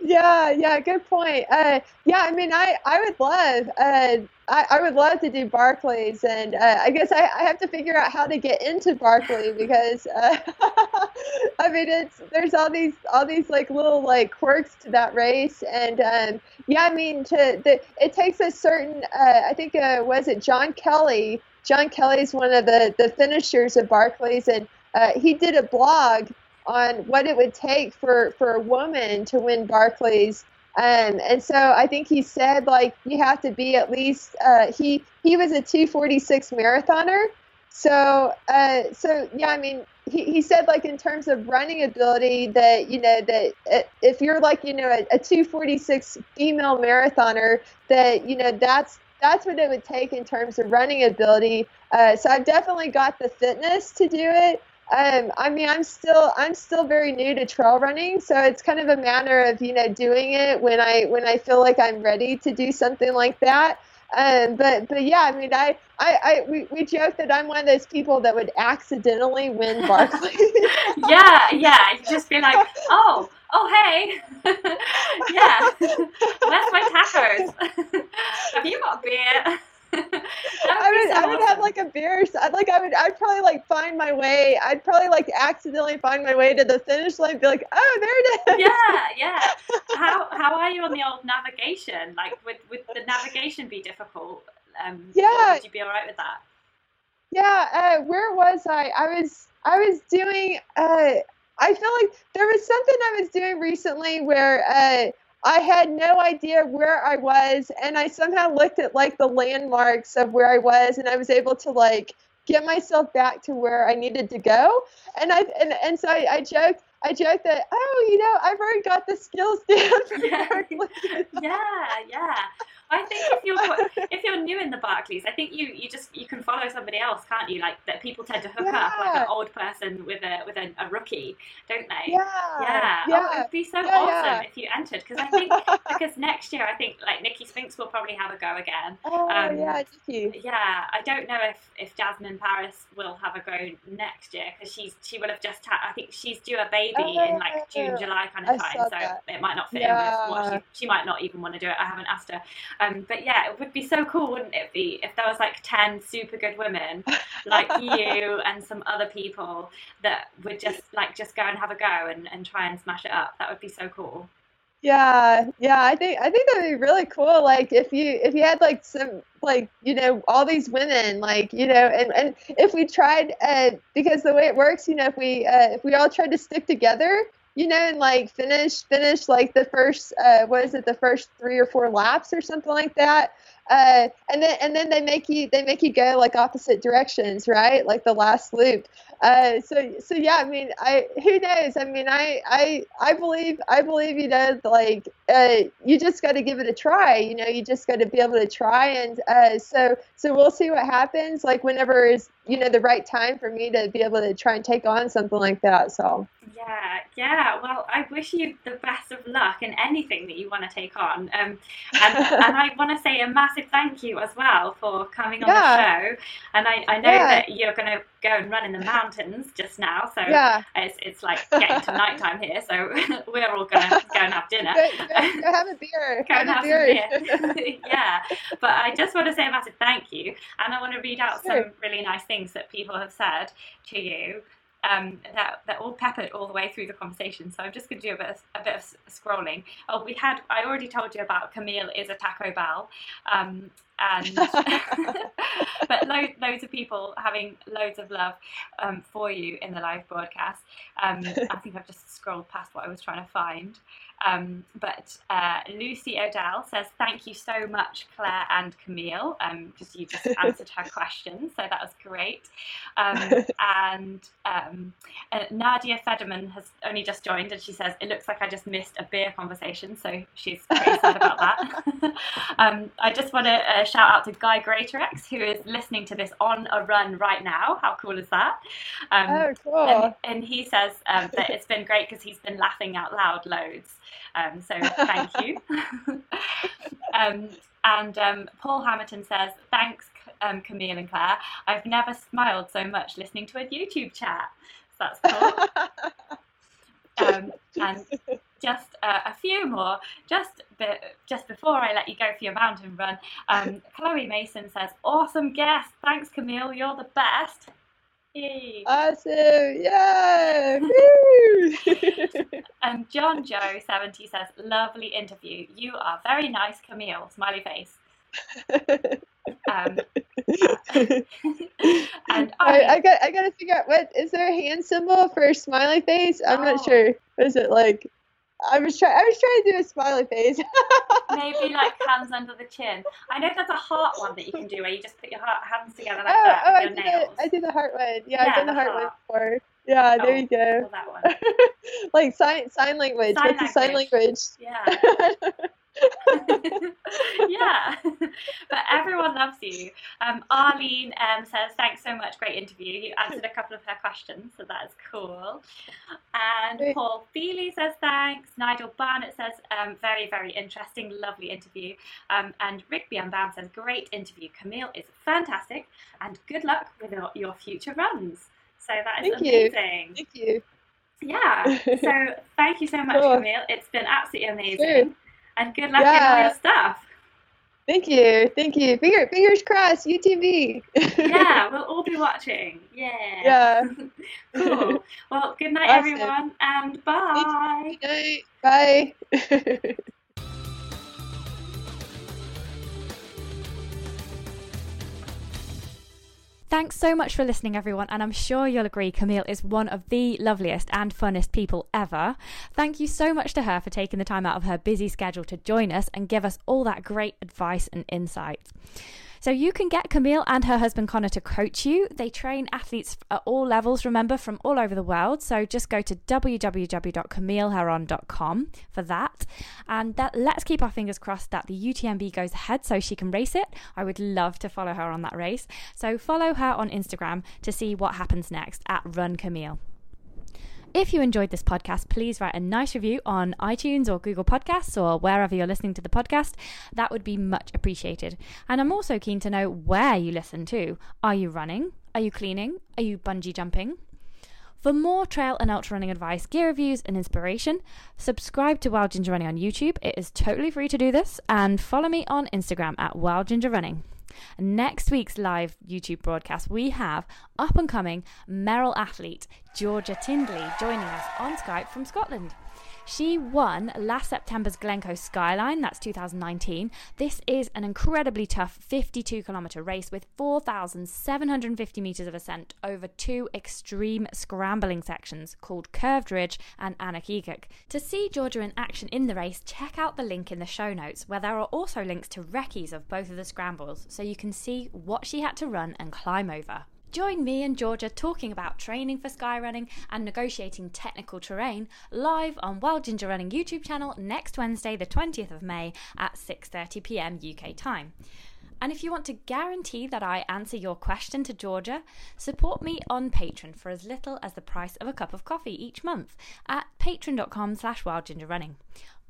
Yeah, yeah, good point. Uh, yeah, I mean, I, I would love, uh, I, I would love to do Barkleys, and uh, I guess I, I have to figure out how to get into Barkley because, uh, *laughs* I mean, it's there's all these all these like little like quirks to that race, and um, yeah, I mean, to the it takes a certain, uh, I think, uh, was it John Kelly? John Kelly is one of the the finishers of Barkleys, and he did a blog on what it would take for, for a woman to win Barkleys. Um, and so I think he said like you have to be at least uh, he he was a 246 marathoner. So uh, so yeah, I mean he, he said like in terms of running ability that you know that uh, if you're like you know a, a 246 female marathoner that you know that's that's what it would take in terms of running ability. Uh, so I've definitely got the fitness to do it. Um, I mean, I'm still I'm still very new to trail running, so it's kind of a matter of you know doing it when I when I feel like I'm ready to do something like that. Um, but but yeah, I mean, I, I, I we, we joke that I'm one of those people that would accidentally win *laughs* Barkley. yeah, yeah. You just be like, oh, oh, hey, *laughs* yeah. *laughs* Where's my tacos? Have you got beer? *laughs* I would, so I would awesome. have like a beer. I'd Like I would, I'd probably like find my way. I'd probably like accidentally find my way to the finish line. Be like, oh, there it is. Yeah, yeah. *laughs* How how are you on the old navigation? Like, would would the navigation be difficult? Um, yeah. Would you be all right with that? Yeah. Uh, where was I? I was I was doing. Uh, I feel like there was something I was doing recently where. Uh, I had no idea where I was, and I somehow looked at like the landmarks of where I was, and I was able to like get myself back to where I needed to go. And I and, and so I, I joked I joked that oh you know I've already got the skills down *laughs* *laughs* yeah, yeah. I think if you're if you're new in the Barkleys, I think you you just you can follow somebody else, can't you? Like that people tend to hook yeah. up like an old person with a with a, a rookie, don't they? Yeah. Yeah. yeah. Oh, it'd be so yeah, awesome if you entered because I think *laughs* because next year I think like Nicky Spinks will probably have a go again. Oh um, yeah. Yeah, I don't know if if Jasmin Paris will have a go next year because she's she will have just had I think she's due a baby oh, in like June July kind of time, so that. it might not fit in with what she she might not even want to do it. I haven't asked her. Um, but yeah, it would be so cool, wouldn't it be, if there was like 10 super good women like *laughs* you and some other people that would just like just go and have a go and, and try and smash it up. That would be so cool. Yeah, yeah, I think I think that'd be really cool. Like if you if you had like some like you know all these women like you know and and if we tried uh, because the way it works you know if we uh, if we all tried to stick together you know, and like finish finish like the first uh, what is it, the first three or four laps or something like that. Uh, and then and then they make you they make you go like opposite directions, right? Like the last loop. Uh, so so yeah, I mean, I who knows? I mean, I I I believe I believe you know like uh, you just got to give it a try. You know, you just got to be able to try, and uh, so so we'll see what happens. Like whenever is you know the right time for me to be able to try and take on something like that. So yeah, yeah. Well, I wish you the best of luck in anything that you want to take on. Um, and, *laughs* and I want to say a massive thank you as well for coming on yeah. the show. And I, I know yeah. that you're going to go and run in the mountains just now. So yeah. it's, it's like getting to nighttime here. So *laughs* we're all going to go and have dinner. Go, go, go have a beer. *laughs* go and have, beer. some beer. yeah. But I just want to say a massive thank you. And I want to read out sure. some really nice things that people have said to you um, that that all peppered all the way through the conversation. So I'm just going to do a bit of, a bit of scrolling. Oh, we had I already told you about Camille is a Taco Bell, um, and *laughs* *laughs* but lo- loads of people having loads of love um, for you in the live broadcast. Um, I think I've just scrolled past what I was trying to find. Um, but uh, Lucy Odell says, Thank you so much, Claire and Camille, because um, you just *laughs* answered her question. So that was great. Um, *laughs* and um, uh, Nadia Federman has only just joined and she says, It looks like I just missed a beer conversation. So she's very sad about that. *laughs* Um, I just want to uh, shout out to Guy Greatorex, who is listening to this on a run right now. How cool is that? Um, oh, cool. And, and he says that it's been great because he's been laughing out loud loads. Um, so thank you. *laughs* *laughs* um, and um, Paul Hamilton says, thanks, um, Camille and Claire. I've never smiled so much listening to a YouTube chat. So that's cool. *laughs* Um, and just uh, a few more, just be- just before I let you go for your mountain run. Um, Chloe Mason says, "Awesome guest, thanks Camille, you're the best." Yay. Awesome! Yeah! *laughs* *laughs* and John Joe seventy says, "Lovely interview. You are very nice, Camille." Smiley face. um, *laughs* and I, I, got I gotta figure out what is there a hand symbol for a smiley face? I'm oh. not sure. What is it like? I was trying. I was trying to do a smiley face. Maybe like hands under the chin. I know there's a heart one that you can do where you just put your heart, hands together like oh, that. Oh, I did, the, I did the heart one. Yeah, yeah I've done the, heart, heart, one before. Yeah, oh, there Oh, you go. Well, that one. *laughs* like sign sign language. Sign What's the sign language. language? Yeah. *laughs* *laughs* yeah, but everyone loves you. Um, Arlene um, says, Thanks so much, great interview. You answered a couple of her questions, so that is cool. And Paul Feely says, Thanks. Nigel Barnett says, um, Very, very interesting, lovely interview. Um, and Rigby Unbound says, Great interview. Camille is fantastic, and good luck with your, future runs. So that is Thank you. amazing. Thank you. Yeah. *laughs* So thank you so much, Cool. Camille. It's been absolutely amazing. Sure. And good luck in all your stuff. Thank you. Thank you. Finger fingers crossed. UTMB. Yeah, *laughs* we'll all be watching. Yeah. Yeah. *laughs* cool. Well, good night, Awesome. everyone, and bye. Good night. Bye. *laughs* Thanks so much for listening, everyone, and I'm sure you'll agree Camille is one of the loveliest and funnest people ever. Thank you so much to her for taking the time out of her busy schedule to join us and give us all that great advice and insight. So you can get Camille and her husband Connor to coach you. They train athletes at all levels, remember, from all over the world. So just go to www.camilleherron.com for that. And that, let's keep our fingers crossed that the UTMB goes ahead so she can race it. I would love to follow her on that race. So follow her on Instagram to see what happens next at Run Camille. If you enjoyed this podcast, please write a nice review on iTunes or Google Podcasts or wherever you're listening to the podcast. That would be much appreciated. And I'm also keen to know where you listen to. Are you running? Are you cleaning? Are you bungee jumping? For more trail and ultra running advice, gear reviews, and inspiration, subscribe to Wild Ginger Running on YouTube. It is totally free to do this. And follow me on Instagram at Wild Ginger Running. Next week's live YouTube broadcast, we have up and coming Merrell athlete Georgia Tindley joining us on Skype from Scotland. She won last September's Glencoe Skyline, that's 2019. This is an incredibly tough 52 kilometre race with 4,750 metres of ascent over two extreme scrambling sections called Curved Ridge and Aonach Eagach. To see Georgia in action in the race, check out the link in the show notes where there are also links to recce's of both of the scrambles so you can see what she had to run and climb over. Join me and Georgia talking about training for skyrunning and negotiating technical terrain live on Wild Ginger Running YouTube channel next Wednesday, the 20th of May at 6:30 p.m. UK time. And if you want to guarantee that I answer your question to Georgia, support me on Patreon for as little as the price of a cup of coffee each month at patreon.com slash wildgingerrunning.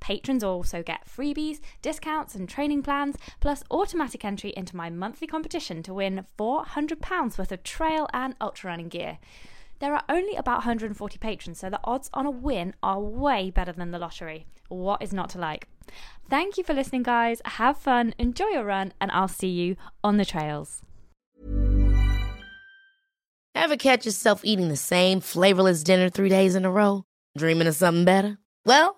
Patrons also get freebies, discounts, and training plans, plus automatic entry into my monthly competition to win £400 worth of trail and ultra running gear. There are only about 140 patrons, so the odds on a win are way better than the lottery. What is not to like? Thank you for listening, guys. Have fun, enjoy your run, and I'll see you on the trails. Ever catch yourself eating the same flavorless dinner three days in a row? Dreaming of something better? Well,